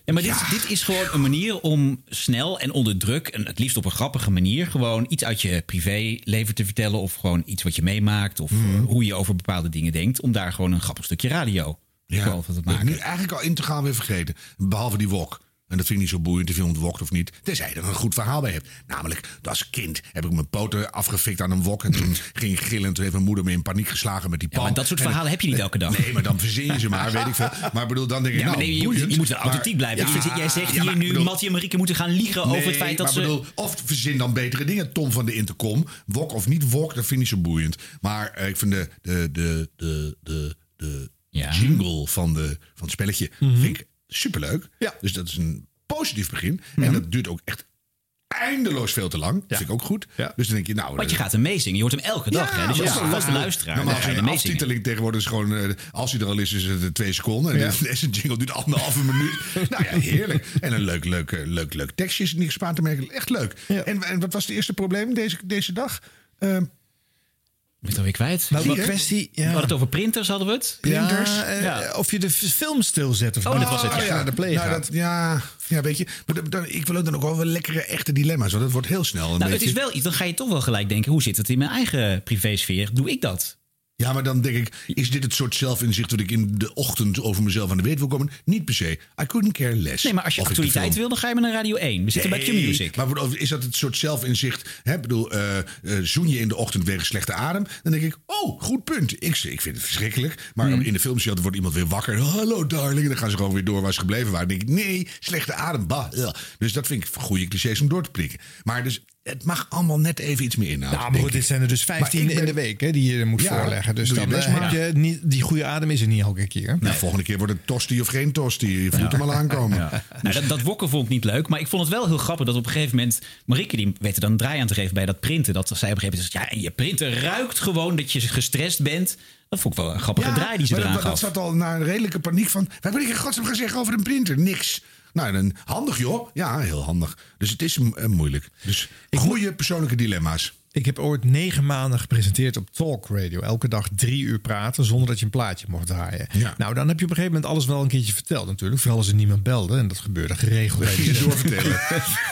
Ja, maar dit, dit is gewoon een manier om snel en onder druk, en het liefst op een grappige manier, gewoon iets uit je privéleven te vertellen. Of gewoon iets wat je meemaakt. Of Mhm. eh, hoe je over bepaalde dingen denkt. Om daar gewoon een grappig stukje radio Ja, over te ik maken. nu eigenlijk al integraal weer vergeten. Behalve die wok. En dat vind ik niet zo boeiend of je het wokt of niet. Tenzij je er een goed verhaal bij hebt. Namelijk, als kind heb ik mijn poten afgefikt aan een wok. En toen ging ik gillen. En toen heeft mijn moeder me in paniek geslagen met die pan. maar dat soort En verhalen heb je niet elke dag. Nee, maar dan verzin je ze maar, weet ik veel. Maar ik bedoel, dan denk ik, Ja, maar nou, nee, je, boeiend, je moet wel authentiek blijven. Ja, Ik vind- jij zegt ja, hier nu, bedoel- Mattie en Marieke moeten gaan liegen over het feit dat maar ze... Bedoel, of verzin dan betere dingen. Tom van de Intercom. Wok of niet wok, dat vind ik zo boeiend. Maar eh, ik vind de, de, de, de, de, de jingle van, de, van het spelletje Mhm. vind ik superleuk. Ja. Dus dat is een positief begin. En dat duurt ook echt eindeloos veel te lang. Dat vind ik ook goed. Dus dan denk je, nou... Want je gaat hem meezingen. Je hoort hem elke dag. hè? Dus als maar- vaste luisteraar, Normaal je een meezingen. aftiteling tegenwoordig is gewoon... eh, als hij er al is, is het eh, twee seconden. En Ja. deze jingle duurt anderhalve minuut. nou ja, heerlijk. En een leuk, leuk, eh, leuk, leuk tekstje niks spaar te merken. Echt leuk. En, en wat was het eerste probleem deze, deze dag? Eh, Ik ben het alweer kwijt. Zie je? kwestie? We hadden het over printers, hadden we het? Printers. Ja, eh, ja. Of je de film stilzet of Oh, dat was het, ja. Je naar de play nou, dat, ja, ja, weet je. Maar dan- dan, ik wil ook dan ook wel lekkere, echte dilemma's. Want dat wordt heel snel een Nou, het beetje... is wel iets. Dan ga je toch wel gelijk denken: hoe zit het in mijn eigen privésfeer? Doe ik dat? Ja, maar dan denk ik, is dit het soort zelfinzicht dat ik in de ochtend over mezelf aan de weet wil komen? Niet per se. I couldn't care less. Nee, maar als je ik actualiteit wil, dan ga je maar naar Radio 1. We zitten bij Q-Music. Maar bedoel, is dat het soort zelfinzicht? Hè, bedoel, eh, eh, zoen je in de ochtend wegens slechte adem? Dan denk ik, oh, goed punt. Ik, ik vind het verschrikkelijk. Maar Hmm. in de filmserie wordt iemand weer wakker. Hallo, darling. En dan gaan ze gewoon weer door waar ze gebleven waren. Dan denk ik, nee, slechte adem. Bah, ugh. Dus dat vind ik goede clichés om door te prikken. Maar dus, het mag allemaal net even iets meer inhouden. Nou, maar goed, dit zijn er dus Maar 15 ik ben- in de week hè, die je moet Ja, voorleggen. Dus dan best maar. heb je niet, die goede adem is er niet elke keer. ik. Nou, volgende keer wordt het tosti of geen tosti. Je voelt hem al aankomen. Nou, dat, dat wokken vond ik niet leuk. Maar ik vond het wel heel grappig dat op een gegeven moment... Marieke die weet er dan een draai aan te geven bij dat printen. Dat zij op een gegeven moment zegt... Ja, en je printer ruikt gewoon dat je gestrest bent. Dat vond ik wel een grappige draai die ze maar eraan dat, dat gaf. zat al naar een redelijke paniek van... Wat ben ik in godsnaam zeggen over een printer? Niks. Nou, dan handig joh. Ja, heel handig. Dus het is eh, moeilijk. Dus goede persoonlijke dilemma's. Ik heb ooit negen maanden gepresenteerd op Talk Radio. Elke dag drie uur praten zonder dat je een plaatje mocht draaien. Nou, dan heb je op een gegeven moment alles wel een keertje verteld natuurlijk. Vooral als er niemand belde. En dat gebeurde geregeld. Dat je doorvertellen.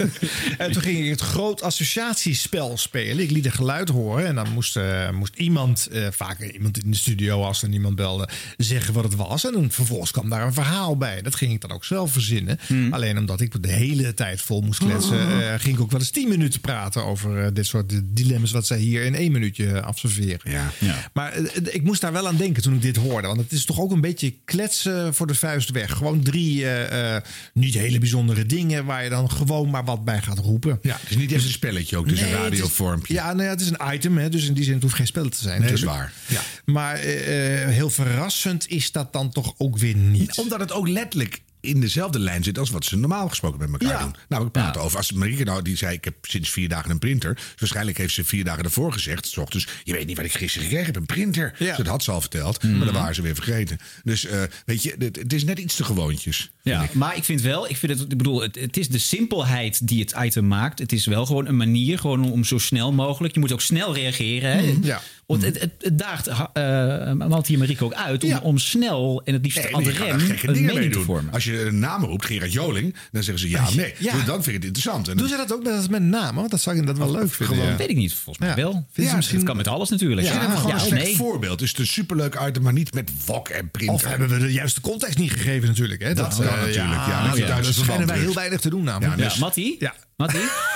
en toen ging ik het groot associatiespel spelen. Ik liet een geluid horen. En dan moest, eh, moest iemand, eh, vaak iemand in de studio als er niemand belde, zeggen wat het was. En dan vervolgens kwam daar een verhaal bij. Dat ging ik dan ook zelf verzinnen. Hmm. Alleen omdat ik de hele tijd vol moest kletsen, eh, ging ik ook wel eens tien minuten praten over dit soort dilemma's wat zij hier in één minuutje afserveren. Ja. Maar eh, ik moest daar wel aan denken toen ik dit hoorde. Want het is toch ook een beetje kletsen voor de vuist weg. Gewoon drie eh, eh, niet hele bijzondere dingen waar je dan gewoon maar wat bij gaat roepen. Ja, het is niet echt een spelletje ook. Het is een Nee, het is- radiovormpje. Ja, nou ja, het is een item. Hè, dus in die zin het hoeft geen spel te zijn. Nee, is waar. Ja. Maar eh, eh, heel verrassend is dat dan toch ook weer niet. Omdat het ook letterlijk in dezelfde lijn zit als wat ze normaal gesproken met elkaar Ja. doen. Nou, ik praat over. Als Marieke nou, die zei, ik heb sinds vier dagen een printer. Dus waarschijnlijk heeft ze vier dagen ervoor gezegd, s ochtends, je weet niet wat ik gisteren gekregen heb, een printer. Dus dat had ze al verteld, maar dat waren ze weer vergeten. Dus eh, weet je, het, het is net iets te gewoontjes. Ja, maar ik vind wel, ik vind het, ik bedoel, het, het is de simpelheid die het item maakt. Het is wel gewoon een manier gewoon om, zo snel mogelijk. Je moet ook snel reageren. Hè? Mhm. Ja. Want het, het, het daagt uh, Malti en Marieke ook uit om, om snel en het liefst Nee, aan de rem een mening te doen. vormen. Als je een naam roept, Gerard Joling, dan zeggen ze ja of nee. Ja. Dan vind je het interessant. En Doen ze dat ook met, met namen? Want dat zou ik dat wel leuk vinden. gewoon- ja. Weet ik niet, volgens mij Ja. wel. Misschien- Het kan met alles natuurlijk. Ja, gewoon ja een slecht nee. voorbeeld. Het is een superleuk item, maar niet met wok en printer. Of hebben we de juiste context niet gegeven natuurlijk. Hè? Dat kan eh, natuurlijk, ja, Ja, dat dat verband wij heel weinig te doen namelijk. Ja, Ja, dus- Mattie? Ja. Mattie?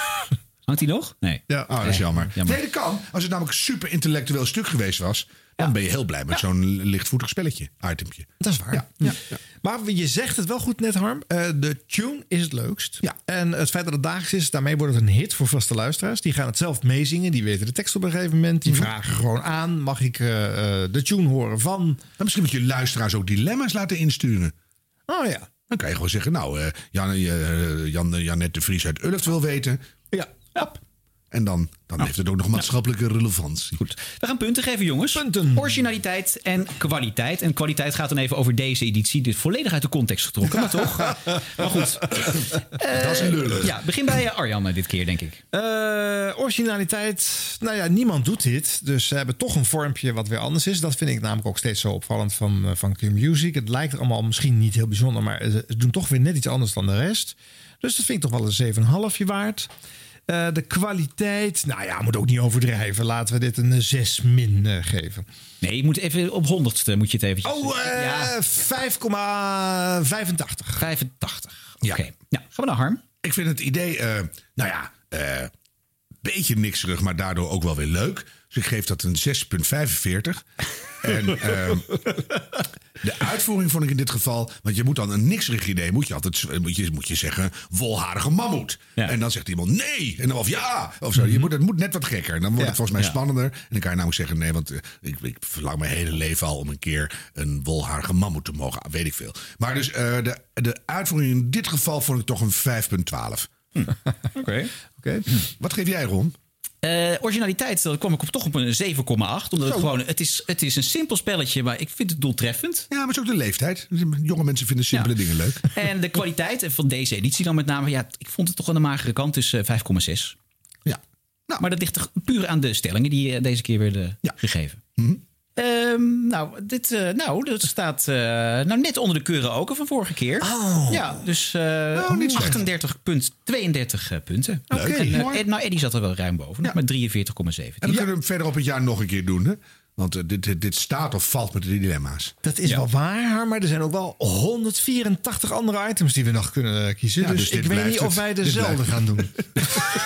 Hangt hij nog? Nee. Ja. Oh, dat is jammer. jammer. Nee, dat kan. Als het namelijk een super intellectueel stuk geweest was, dan ben je heel blij met zo'n lichtvoetig spelletje, itempje. Dat is waar. Ja. Maar je zegt het wel goed net, Harm. Eh, de tune is het leukst. Ja. En het feit dat het dagelijks is, daarmee wordt het een hit voor vaste luisteraars. Die gaan het zelf meezingen. Die weten de tekst op een gegeven moment. Die vragen gewoon aan. Mag ik eh, eh, de tune horen van... Dan misschien moet je luisteraars ook dilemma's laten insturen. Oh ja. Dan kan je gewoon zeggen, nou, eh Jan, Jan, Janet de Vries uit Ulft wil weten. Ja. En dan, dan heeft het ook nog maatschappelijke relevantie. Goed. We gaan punten geven, jongens. Punten. Originaliteit en kwaliteit. En kwaliteit gaat dan even over deze editie. Dit is volledig uit de context getrokken, maar toch. Maar goed. Dat is lullig. Ja, begin bij eh, Arjan eh, dit keer, denk ik. Eh, originaliteit. Nou ja, niemand doet dit. Dus ze hebben toch een vormpje wat weer anders is. Dat vind ik namelijk ook steeds zo opvallend van, van Q-Music. Het lijkt er allemaal misschien niet heel bijzonder, maar ze ze doen toch weer net iets anders dan de rest. Dus dat vind ik toch wel een 7,5 waard. Eh, de kwaliteit, nou ja, moet ook niet overdrijven. Laten we dit een eh, 6 min eh, geven. Nee, je moet even op honderdste moet je het eventjes... Oh, eh, ja, 5,85. 85. Ja. Oké. Nou, gaan we naar Harm. Ik vind het idee, eh, nou ja, eh beetje nikserig, maar daardoor ook wel weer leuk. Dus ik geef dat een 6,45. En ehm, de uitvoering vond ik in dit geval, want je moet dan een nikserig idee, moet je altijd moet je, moet je zeggen, wolharige mammoet. En dan zegt iemand nee, en dan of ja, of zo. Je moet, het moet net wat gekker. En dan wordt Ja. het volgens mij Ja. spannender. En dan kan je namelijk zeggen, nee, want eh, ik, ik verlang mijn hele leven al om een keer een wolharige mammoet te mogen. Weet ik veel. Maar dus eh, de, de uitvoering in dit geval vond ik toch een 5,12. Oké. Oké. Wat geef jij, Ron? Eh, originaliteit, daar kwam ik op, toch op een 7,8. Omdat het gewoon, het is, het is een simpel spelletje, maar ik vind het doeltreffend. Ja, maar het is ook de leeftijd. Jonge mensen vinden simpele Ja. dingen leuk. En de kwaliteit en van deze editie dan met name, ja, ik vond het toch aan de magere kant, dus eh, 5,6. Ja. Maar dat ligt toch puur aan de stellingen die eh, deze keer werden gegeven. Mhm. Ehm, nou, dit, eh, nou, dat staat eh, nou, net onder de keuren ook van vorige keer. Oh. Ja, dus eh niet slecht. 38 punt, 32 eh, punten. Oké, en, mooi. Ed- nou, Eddie zat er wel ruim boven, met 43,7. En we kunnen hem verder op het jaar nog een keer doen. Hè? Want dit, dit, dit staat of valt met de dilemma's. Dat is wel waar, maar er zijn ook wel 184 andere items die we nog kunnen kiezen. Ja, dus, dus ik weet niet of wij dezelfde gaan doen.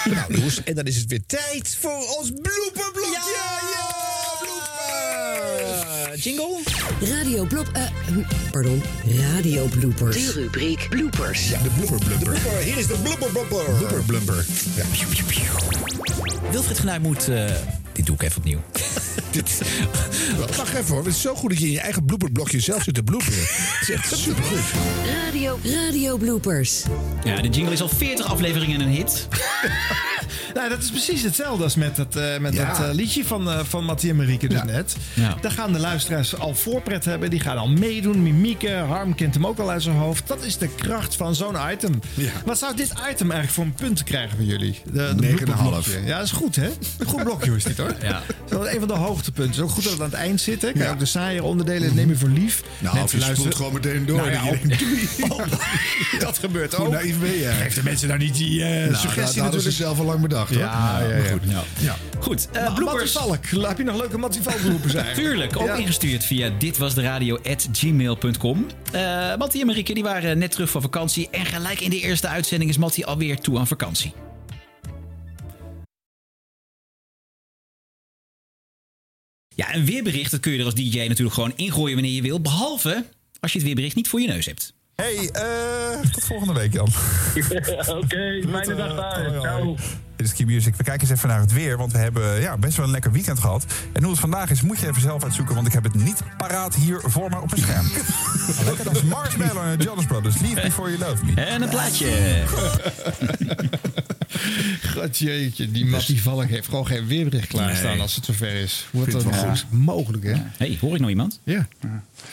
Nou, Loes, en dan is het weer tijd voor ons blooperblokje. Jingle? Radio blop... eh, hm, pardon, radio bloopers. De rubriek bloopers. Ja, de blooper blumper. Hier is de blooper blumper. Blubber blumper. Ja. Wilfried Genuij moet... eh, dit doe ik even opnieuw. Wacht even hoor. Het is zo goed dat je in je eigen blooperblokje zelf zit te bloeperen. Het is echt supergoed. Radio, radio bloopers. Ja, de jingle is al 40 afleveringen een hit. nou, dat is precies hetzelfde als met dat, eh, met Ja. dat eh, liedje van, eh van Mattie en Marieke dus Ja. net. Ja. Daar gaan de luisteraars al voorpret hebben. Die gaan al meedoen. Mimieke, Harm kent hem ook al uit zijn hoofd. Dat is de kracht van zo'n item. Ja. Wat zou dit item eigenlijk voor een punt krijgen van jullie? De, de 9,5. blooperblokje. Ja, dat is goed hè? Een goed blokje is dit hoor. Ja. Zo, een van de hoogtepunten. Het is ook goed dat het aan het eind zit. Hè? Kijk, ook de saaiere onderdelen neem je voor lief. Nou, of je spoelt gewoon meteen door. Nou Dat Oh, dat gebeurt Hoe ook. naïef ben jij? Geef de mensen nou niet die eh, Nou, dat suggestie hadden ze natuurlijk. zelf al lang bedacht. Ja, ja, ja. goed. Ja. Goed, Mattie bloopers. Valk. Heb je nog leuke Mattie Valk eigenlijk? Tuurlijk, ook Ja. ingestuurd via ditwasderadio.gmail.com. Eh Mattie en Marieke die waren net terug van vakantie. En gelijk in de eerste uitzending is Mattie alweer toe aan vakantie. Ja, een weerbericht dat kun je er als DJ natuurlijk gewoon ingooien wanneer je wil. Behalve als je het weerbericht niet voor je neus hebt. Hey, eh, tot volgende week, Jan. Oké, fijne dag daar. Ciao. Dit is Key Music. We kijken eens even naar het weer, want we hebben ja, best wel een lekker weekend gehad. En hoe het vandaag is, moet je even zelf uitzoeken, want ik heb het niet paraat hier voor me op het scherm. Lekker, dat is Marshmallow en Jonas Brothers. Leave Before You Love Me. En een plaatje. God jeetje, die Mattie Valk heeft gewoon geen weerbericht klaarstaan Nee. als het zover is. Hoe Vind dat nou goed. mogelijk, hè? hey, hoor ik nog iemand? Ja.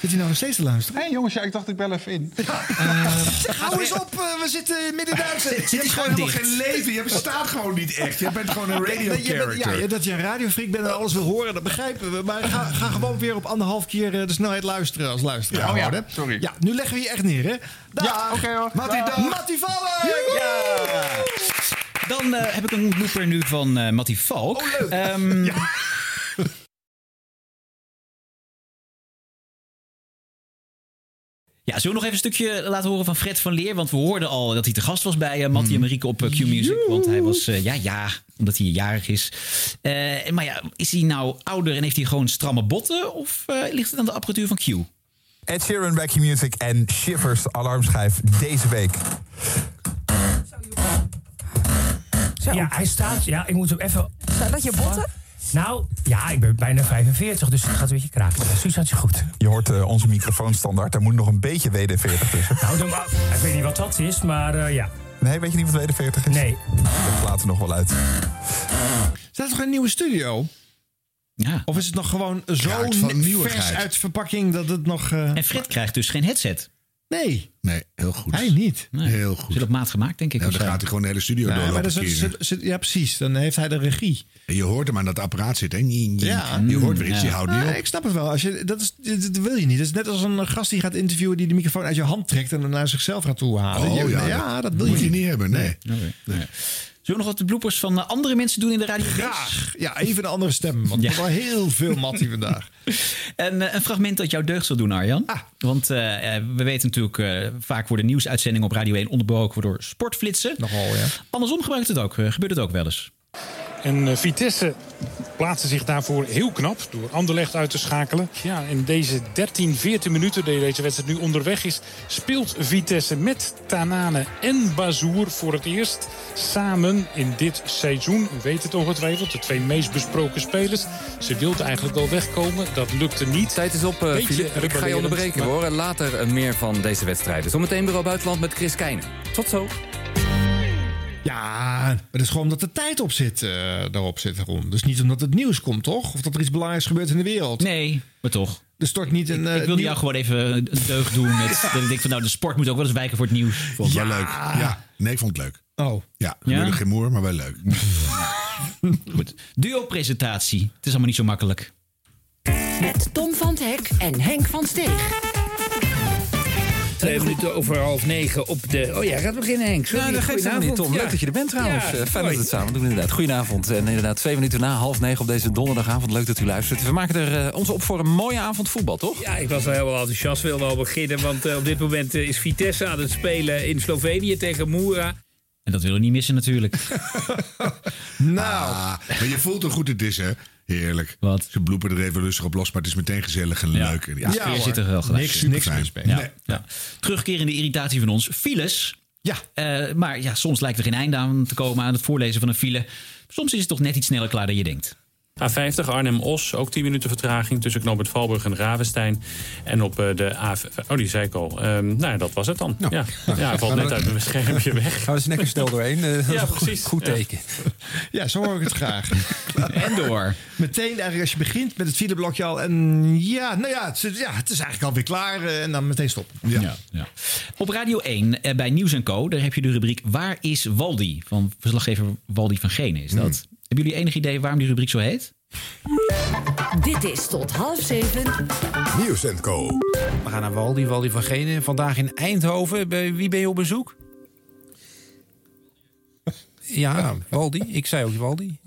Zit hij nou nog steeds te luisteren? Hé hey, jongens, ja, ik dacht ik bel even in. Zeg, hou eens op, eh, we zitten midden in de uitzending. Je hebt gewoon helemaal geen leven. Je bestaat gewoon niet echt. Je bent gewoon een radio Dat je bent- character. Ja, dat je een radiofreak bent en alles wil horen, dat begrijpen we. Maar ga, ga gewoon weer op anderhalf keer eh, de snelheid luisteren als luisteraar. Ja, oh ja, sorry. Ja, nu leggen we je echt neer, hè? Dag. Ja, oké hoor. Mattie, Dag. Mattie Vallen! Dan eh, heb ik een blooper nu van eh Mattie Valk. Oh, leuk. Ehm, Ja, zullen we nog even een stukje laten horen van Fred van Leer? Want we hoorden al dat hij te gast was bij eh, Mattie en Marieke op eh, Q-Music. Want hij was, eh, ja, ja, omdat hij jarig is. Eh, maar ja, is hij nou ouder en heeft hij gewoon stramme botten? Of eh, ligt het aan de apparatuur van Q? Ed Sheeran, Wacky Music en Shivers alarmschijf deze week. Ja, hij staat. Ja, ik moet hem even. Zou dat je botten? Nou, ja, ik ben bijna 45, dus het gaat een beetje kraken. Suus had je goed. Je hoort eh, onze microfoonstandaard, daar moet nog een beetje WD-40 tussen. Nou, dan, ik weet niet wat dat is, maar eh, ja. Nee, weet je niet wat WD-40 is? Nee. Dat laten we nog wel uit. Staat er toch een nieuwe studio? Ja. Of is het nog gewoon zo Ruikt van ni- nieuwigheid. vers uit verpakking dat het nog... eh, En Fred krijgt dus geen headset. Nee, Nee, heel goed. hij niet. Nee. Heel goed. Zit op maat gemaakt, denk ik. Of dan gaat hij gewoon de hele studio Ja, maar doorlopen dat zit- zit- ja, precies. Dan heeft hij de regie. En je hoort hem aan dat apparaat zitten. hè? Ja. Je hoort weer iets, Ja. die houdt niet Ah, op. ik snap het wel. Als je, dat, is, dat, wil je niet. Dat is net als een gast die gaat interviewen... die de microfoon uit je hand trekt... en dan naar zichzelf gaat toe halen. Oh, Je- ja, ja, dat wil moet je je niet. niet hebben, nee. Nee. Zullen we nog wat bloepers van eh, andere mensen doen in de radio? Graag. Ja, even een andere stem. Want Ja. er was wel heel veel Mattie vandaag. En eh, een fragment dat jou deugd zal doen, Arjan. Ah. Want eh, we weten natuurlijk, vaak worden nieuwsuitzendingen op Radio 1 onderbroken door sportflitsen. Nogal, ja. Andersom gebruikt het ook, gebeurt het ook wel eens. En eh, Vitesse plaatste zich daarvoor heel knap door Anderlecht uit te schakelen. Ja, in deze 13, 14 minuten dat deze wedstrijd nu onderweg is... speelt Vitesse met Tanane en Bazoer voor het eerst samen in dit seizoen. U weet het ongetwijfeld, de twee meest besproken spelers. Ze wilden eigenlijk wel wegkomen, dat lukte niet. Tijd is op, Filip. Ik ga je onderbreken maar- hoor. Later eh, meer van deze wedstrijden. Zometeen Bureau Buitenland met Chris Keijnen. Tot zo. Ja, maar dat is gewoon omdat de tijd op zit, eh, daarop zit, Ron. Dus niet omdat het nieuws komt, toch? Of dat er iets belangrijks gebeurt in de wereld. Nee, maar toch. Er stort niet een... ik eh, wilde nieuw- jou gewoon even een deugd doen. Met, dat ik denk van nou, de sport moet ook wel eens wijken voor het nieuws. Vond het wel leuk. Ja, nee, ik vond het leuk. Oh. Ja, Ja? geen moer, maar wel leuk. Goed. Duo-presentatie. Het is allemaal niet zo makkelijk. Met Tom van het Hek en Henk van Steeg. Twee minuten over half negen op de... Oh ja, gaat beginnen Henk. Sorry, Ja, dat geeft helemaal niet, goedenavond. Tom. Ja. Leuk dat je er bent trouwens. Ja, Eh, fijn dat we het samen doen inderdaad. Goedenavond. En inderdaad, twee minuten na half negen op deze donderdagavond. Leuk dat u luistert. We maken er eh, ons op voor een mooie avond voetbal, toch? Ja, ik was wel heel enthousiast, wilde al beginnen. Want eh, op dit moment is Vitesse aan het spelen in Slovenië tegen Moera. En dat willen we niet missen natuurlijk. Nou. Ah, maar je voelt hoe goed het is, hè? Heerlijk. Wat? Ze bloepen er even rustig op los, maar het is meteen gezellig en Ja. leuk. En Ja, sfeer zit er wel gelijk Niks, in. niks mee. Ja. Nee. Ja. Terugkerende irritatie van ons. Files. Ja. Eh, maar ja, soms lijkt er geen einde aan te komen aan het voorlezen van een file. Soms is het toch net iets sneller klaar dan je denkt. A50 Arnhem-Os, ook 10 minuten vertraging tussen knooppunt Valburg en Ravenstein. En op eh, de A... Oh, die zei ik al. Ehm, nou, ja, dat was het dan. Ja, ja hij valt net uit mijn schermpje weg. Gaan we lekker snel doorheen. dat Ja, precies. Goed teken. Ja, zo hoor ik het graag. En door. Meteen eigenlijk als je begint met het fileblokje al. En ja, nou ja, het, is- ja, het is eigenlijk alweer klaar. eh, En dan meteen stoppen. Ja. Ja. Op Radio 1 eh, bij Nieuws Co. Daar heb je de rubriek Waar is Waldi? Van verslaggever Waldi van Genen is dat. Hebben jullie enig idee waarom die rubriek zo heet? Dit is tot half zeven. Nieuws Co. We gaan naar Waldi, Waldi van Genen. Vandaag in Eindhoven. Bij wie ben je op bezoek? Ja, Waldi. Ik zei ook Waldi.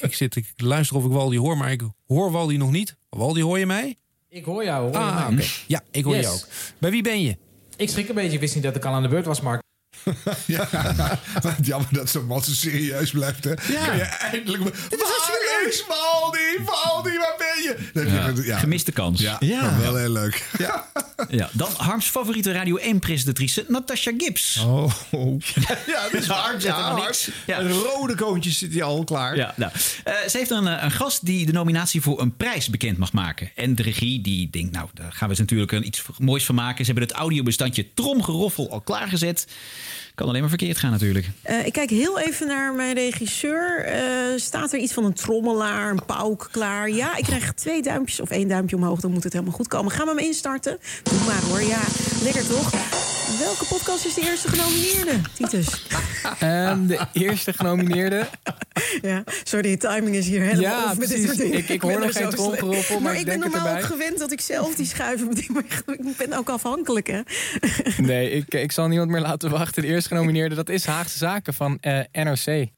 Ik, zit, ik luister of ik Waldi hoor, maar ik hoor Waldi nog niet. Waldi, hoor je mij? Ik hoor jou. Hoor je Ah, mij? Ja, ik hoor Yes. je ook. Bij wie ben je? Ik schrik een beetje. Ik wist niet dat ik al aan de beurt was, Mark. Ja, jammer dat zo'n man zo serieus blijft, hè? Ja. Je eindelijk... Waar is Waldi? Waldi, waar ben je? Dan heb je- Gemiste kans. Ja, wel heel leuk. Ja. Ja, dan Harms favoriete Radio 1-presentatrice Natasha Gibbs. Oh, ja, dat is waar. Ja, niks. Een rode koontjes zit hij al klaar. Ja, nou, eh, ze heeft een, eh, een gast die de nominatie voor een prijs bekend mag maken. En de regie die denkt, nou, daar gaan we ze natuurlijk een, iets moois van maken. Ze hebben het audiobestandje Tromgeroffel al klaargezet. Kan alleen maar verkeerd gaan natuurlijk. Eh, ik kijk heel even naar mijn regisseur. Eh, staat er iets van een trommelaar, een pauk klaar? Ja, ik krijg twee duimpjes of één duimpje omhoog. Dan moet het helemaal goed komen. Gaan we hem instarten? Doe maar hoor. Ja, lekker toch? Welke podcast is de eerste genomineerde, Titus? Ehm, de eerste genomineerde. Ja, sorry, de timing is hier helemaal Ja, off met dit precies. soort dingen. Ik- ik hoor er nog geen tromgeroffel, maar ik ik ben denk het normaal ook gewend dat ik zelf die schuiven bedien. Maar ik ben ook afhankelijk, hè? Nee, ik, ik zal niemand meer laten wachten. De eerste genomineerde, dat is Haagse Zaken van eh, NRC.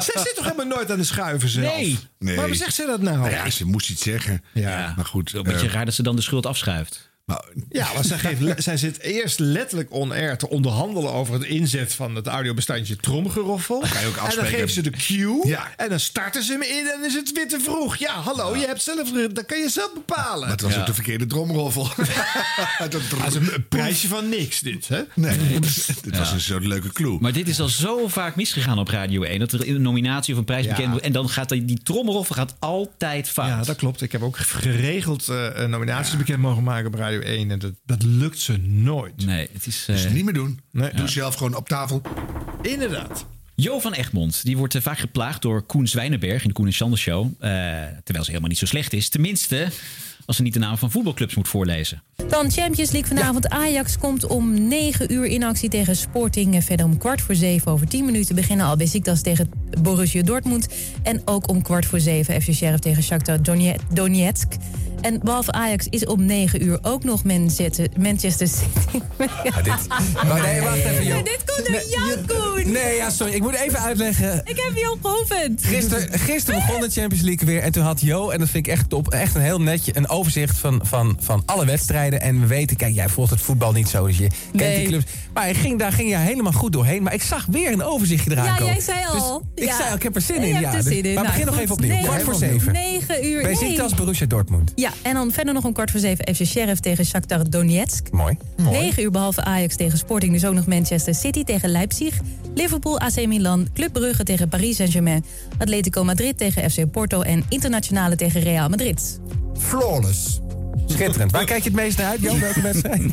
Zij zit toch helemaal nooit aan de schuiven zelf? Nee. Nee. Waarom zegt ze dat nou? ja, ze moest iets zeggen. Ja. Maar goed. Een beetje eh, raar dat ze dan de schuld afschuift. Ja, want zij, geeft, zij zit eerst letterlijk on-air te onderhandelen over het inzet van het audiobestandje tromgeroffel. kan je ook en dan geeft ze de cue. Ja. En dan starten ze hem in en dan is het weer te vroeg. Ja, hallo, je hebt zelf, dat kan je zelf bepalen. Maar het was Ja. ook de verkeerde dromroffel. Dat is een, een prijsje van niks, dit. Hè? Nee, dit was een zo'n leuke clue. Maar dit is al zo vaak misgegaan op Radio 1. Dat er een nominatie of een prijs Ja. bekend wordt. En dan gaat die, die trommelroffel gaat altijd fout. Ja, dat klopt. Ik heb ook geregeld eh, nominaties bekend mogen maken op Radio 1. En dat, dat lukt ze nooit. Nee, het is... Dus eh, niet meer doen. Nee. Doe zelf gewoon op tafel. Inderdaad. Jo van Egmond die wordt eh, vaak geplaagd door Koen Zwijnenberg in de Koen en Sander Show. Eh, terwijl ze helemaal niet zo slecht is. Tenminste, als ze niet de naam van voetbalclubs moet voorlezen. Dan Champions League vanavond. Ajax komt om 9 uur in actie tegen Sporting. En Verder om kwart voor 7 over 10 minuten beginnen al Besiktas tegen Borussia Dortmund. En ook om kwart voor 7 FC Sheriff tegen Shakhtar Donetsk. En behalve Ajax is om 9 uur ook nog Manchester, Manchester City. Maar nee, wacht even, joh. Dit komt door jou, Koen. Nee, ja, sorry. Ik moet even uitleggen. Ik heb jou geoefend. Gisteren, gisteren begon de Champions League weer. En toen had Jo, en dat vind ik echt top, echt een heel netje, een overzicht van, van, van alle wedstrijden. En we weten, kijk, jij volgt het voetbal niet zo, dus je kent Nee. die clubs. Maar ging, daar ging je helemaal goed doorheen. Maar ik zag weer een overzichtje eraan Ja, komen. jij zei al. Dus ik Ja. zei al, ik heb er zin in. ja. Dus- zin in. Maar Nou, begin nog even opnieuw. Kwart voor zeven. 9 uur. Besiktas, nee. Borussia Dortmund. Ja, en dan verder nog om kwart voor zeven FC Sheriff tegen Shakhtar Donetsk. Mooi. Mooi. 9 uur behalve Ajax tegen Sporting. Dus ook nog Manchester City tegen Leipzig. Liverpool, AC Milan. Club Brugge tegen Paris Saint-Germain. Atletico Madrid tegen FC Porto. En Internationale tegen Real Madrid. Flawless. Schitterend. Waar kijk je het meest naar uit, Jo? Welke wedstrijd?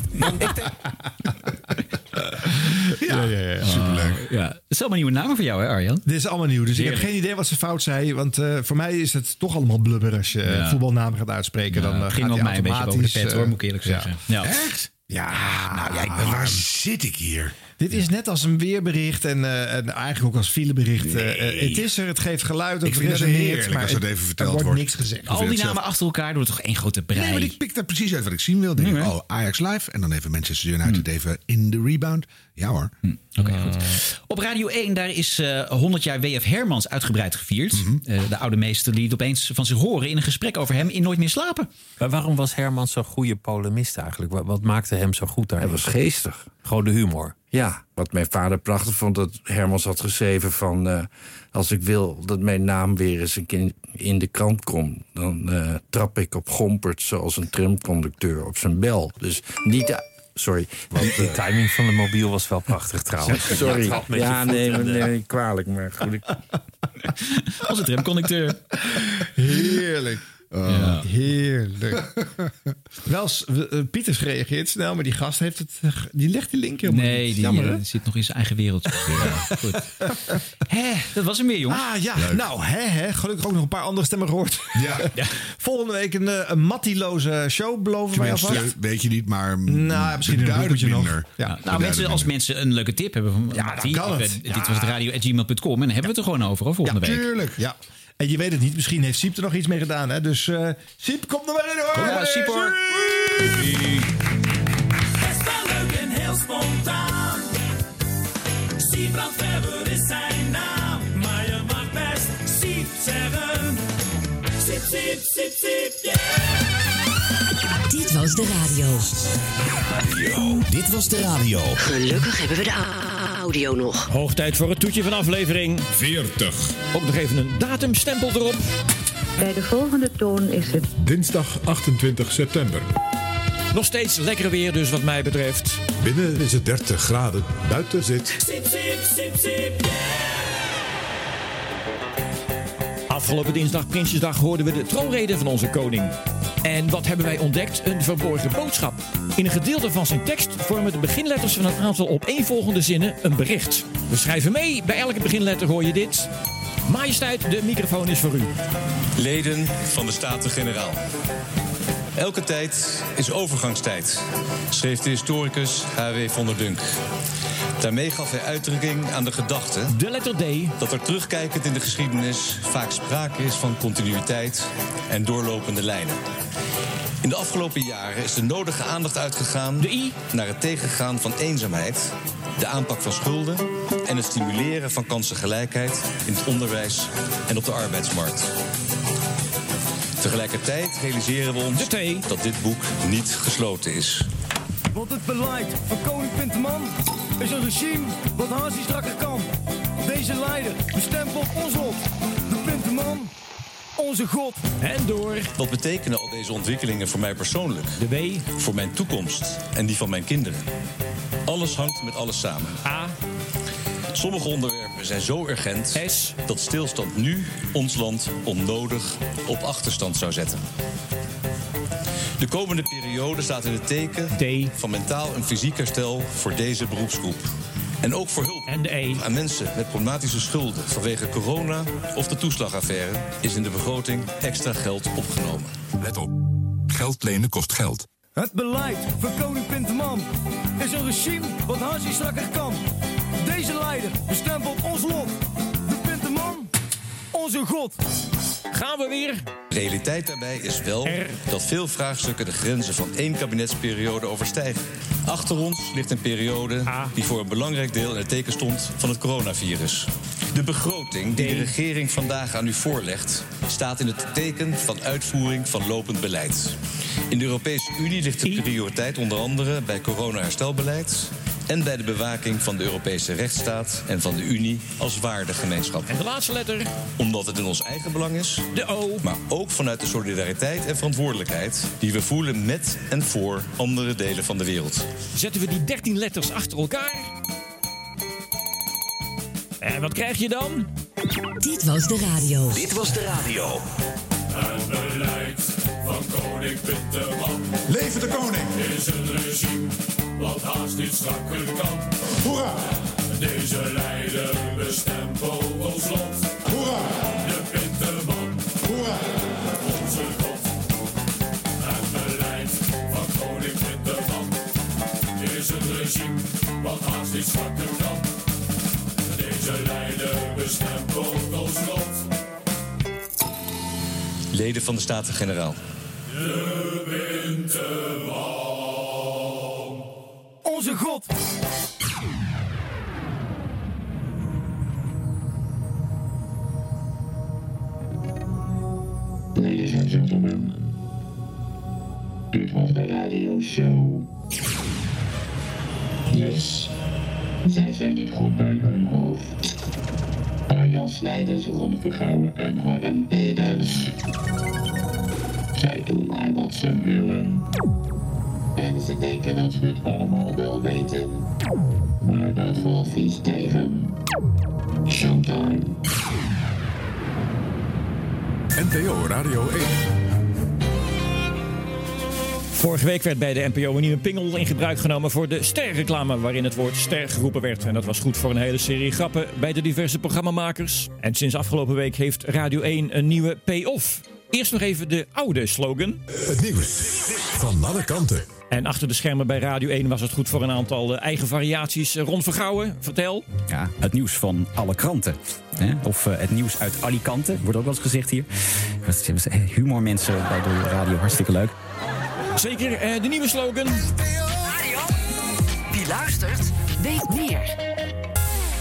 Ja, ja, ja. Superleuk. Ja, het is allemaal nieuwe namen voor jou, hè Arjan? Dit is allemaal nieuw. Dus ik heb geen idee wat ze fout zei. Want eh, voor mij is het toch allemaal blubber als je Ja. voetbalnamen gaat uitspreken. dan eh, het ging gaat mij een beetje boven de automatisch, pet, eh, hoor, moet ik eerlijk ja. zeggen. Ja. Echt? Ja, nou ja, ik ben waar waar. zit ik hier? Dit is net als een weerbericht en, eh, en eigenlijk ook als filebericht. Eh, eh, het is er, het geeft geluid, Ik het vind het resoneert, heerlijk maar als dat even verteld er wordt. wordt. niks gezegd. Al die namen achter elkaar doen het toch één grote brei. Nee, maar ik pik daar precies uit wat ik zien wil. Denk ik, oh, Ajax live. En dan even Manchester United even in de rebound. Ja hoor. Oké, goed. Op Radio 1, daar is eh 100 jaar WF Hermans uitgebreid gevierd. Eh, de oude meester liet opeens van zich horen in een gesprek over hem in Nooit meer slapen. Maar waarom was Herman zo'n goede polemist eigenlijk? Wat, wat maakte hem zo goed daar? Hij was geestig. Gewoon de humor. Ja, wat mijn vader prachtig vond, dat Hermans had geschreven van... eh, als ik wil dat mijn naam weer eens een keer in de krant komt... dan eh, trap ik op gompert zoals een tramconducteur op zijn bel. Dus niet... de- Sorry. Want, De eh, timing van de mobiel was wel prachtig trouwens. Sorry. Ja, Ja, nee, de- nee, kwalijk, maar goed. ik- Als tramconducteur. Heerlijk. Ja. Heerlijk. Wel, eh, Pieters reageert snel, maar die gast heeft het. eh, Die legt die link helemaal Nee, niet. die Jammer, eh, hè? zit nog in zijn eigen wereldje. Ja, goed. Hè, dat was hem weer, jongens. Ah ja, nou, hè, hè, gelukkig ook nog een paar andere stemmen gehoord. Ja. Volgende week een, een mattieloze show, beloven wij alvast. weet je niet, maar Nou, misschien een nog. minder. Ja. Nou, mensen, als minder. mensen een leuke tip hebben van Ja, Mattie, dan kan of, het. Ja. dit was het radio.gmail.com en dan hebben we het er gewoon over hoor, volgende week. Tuurlijk. Ja. En je weet het niet, misschien heeft Siep er nog iets mee gedaan. Hè? Dus eh Siep, kom er maar in hoor. Kom maar, Siep, hoor. Best wel leuk en heel spontaan. Siebrand Weber is zijn naam. Maar je mag best Siep zeggen. Siep, siep, siep, siep, yeah. Dit was de radio. Dit was de radio. Gelukkig hebben we de audio nog. Hoog tijd voor het toetje van aflevering 40. Ook nog even een datumstempel erop. Bij de volgende toon is het Dinsdag 28 september. Nog steeds lekker weer dus wat mij betreft. Binnen is het 30 graden. Buiten zit... Sip, sip, sip, sip, Afgelopen dinsdag, Prinsjesdag, hoorden we de troonrede van onze koning. En wat hebben wij ontdekt? Een verborgen boodschap. In een gedeelte van zijn tekst vormen de beginletters van een aantal opeenvolgende zinnen een bericht. We schrijven mee, bij elke beginletter hoor je dit. Majesteit, de microfoon is voor u. Leden van de Staten-Generaal. Elke tijd is overgangstijd, schreef de historicus H.W. von der Dunk. Daarmee gaf hij uitdrukking aan de gedachte... De letter D. Dat er terugkijkend in de geschiedenis vaak sprake is van continuïteit en doorlopende lijnen. In de afgelopen jaren is de nodige aandacht uitgegaan... naar het tegengaan van eenzaamheid, de aanpak van schulden... en het stimuleren van kansengelijkheid in het onderwijs en op de arbeidsmarkt. Tegelijkertijd realiseren we ons dat dit boek niet gesloten is. Want het beleid van koning Pinterman is een regime wat haast strakker kan. Deze leider bestempelt ons lot. De Pinterman, onze god. En door. Wat betekenen al deze ontwikkelingen voor mij persoonlijk? De W. Voor mijn toekomst en die van mijn kinderen. Alles hangt met alles samen. A. Sommige onderwerpen zijn zo urgent dat stilstand nu ons land onnodig op achterstand zou zetten. De komende periode staat in het teken van mentaal en fysiek herstel voor deze beroepsgroep. En ook voor hulp en de e. aan mensen met problematische schulden vanwege corona of de toeslagaffaire is in de begroting extra geld opgenomen. Let op. Geld lenen kost geld. Het beleid van koning Pinterman is een regime wat niet strakker kan. Deze leider bestempelt ons lot. De Pinterman, onze god. Gaan we weer? Realiteit daarbij is wel dat veel vraagstukken de grenzen van één kabinetsperiode overstijgen. Achter ons ligt een periode die voor een belangrijk deel in het teken stond van het coronavirus. De begroting die de regering vandaag aan u voorlegt, staat in het teken van uitvoering van lopend beleid. In de Europese Unie ligt de prioriteit onder andere bij corona-herstelbeleid en bij de bewaking van de Europese rechtsstaat en van de Unie als waardegemeenschap. En de laatste letter? Omdat het in ons eigen belang is, de O. maar ook vanuit de solidariteit en verantwoordelijkheid die we voelen met en voor andere delen van de wereld. Zetten we die 13 letters achter elkaar? En wat krijg je dan? Dit was de radio. Dit was de radio. Het beleid van koning Pinterman. Leven de koning! Is een regime wat haast niet strakker kan. Hoera! Deze leider bestempelt ons lot. Hoera! De Pinterman. Hoera! Onze god. Het beleid van koning Pinterman. Is een regime wat haast niet strakker kan. Deze leider bestempelt ons lot. Leden van de Staten-Generaal. De Pinterman. Onze god. Ladies and gentlemen, dit was de radio show. Yes, zij zijn niet goed bij hun hoofd. Arjan Snijders, Ron Vergouwen en Harm Edens. Zij doen maar wat ze willen. Ze denken dat we het allemaal wel weten. Maar dat valt vies tegen. Showtime. NPO Radio 1. Vorige week werd bij de NPO een nieuwe pingel in gebruik genomen voor de sterreclame, waarin het woord ster geroepen werd. En dat was goed voor een hele serie grappen bij de diverse programmamakers. En sinds afgelopen week heeft Radio 1 een nieuwe payoff. Eerst nog even de oude slogan. Het nieuws van alle kanten. En achter de schermen bij Radio 1 was het goed voor een aantal eh, eigen variaties. Eh, Ron Vergouwen, vertel. Ja, het nieuws van alle kranten. Hè? Of eh, het nieuws uit Alicante, wordt ook wel eens gezegd hier. Eh, Humormensen bij de radio, hartstikke leuk. Zeker, de nieuwe slogan. Wie luistert, weet meer.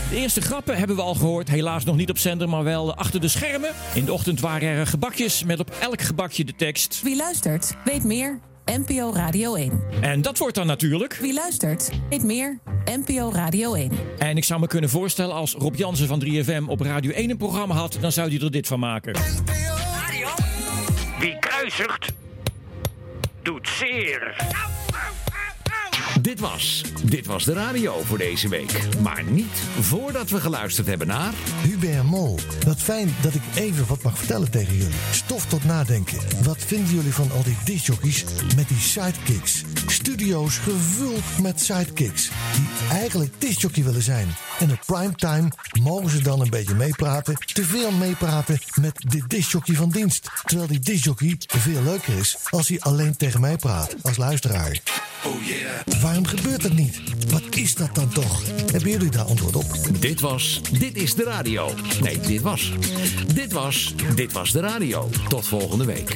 De eerste grappen hebben we al gehoord. Helaas nog niet op zender, maar wel achter de schermen. In de ochtend waren er gebakjes met op elk gebakje de tekst. Wie luistert, weet meer. NPO Radio 1. En dat wordt dan natuurlijk. Wie luistert, weet meer. NPO Radio 1. En ik zou me kunnen voorstellen als Rob Jansen van 3FM op Radio 1 een programma had, dan zou hij er dit van maken. Wie kruisigt, doet zeer. Dit was Dit was de radio voor deze week. Maar niet voordat we geluisterd hebben naar... Hubert Mol, wat fijn dat ik even wat mag vertellen tegen jullie. Stof tot nadenken. Wat vinden jullie van al die discjockeys met die sidekicks? Studio's gevuld met sidekicks. Die eigenlijk discjockey willen zijn. En op primetime mogen ze dan een beetje meepraten. Te veel meepraten met de discjockey van dienst. Terwijl die discjockey veel leuker is als hij alleen tegen mij praat als luisteraar. Oh yeah. Gebeurt dat niet? Wat is dat dan toch? Hebben jullie daar antwoord op? Dit was Dit is de radio. Nee, dit was. Dit was Dit was de radio. Tot volgende week.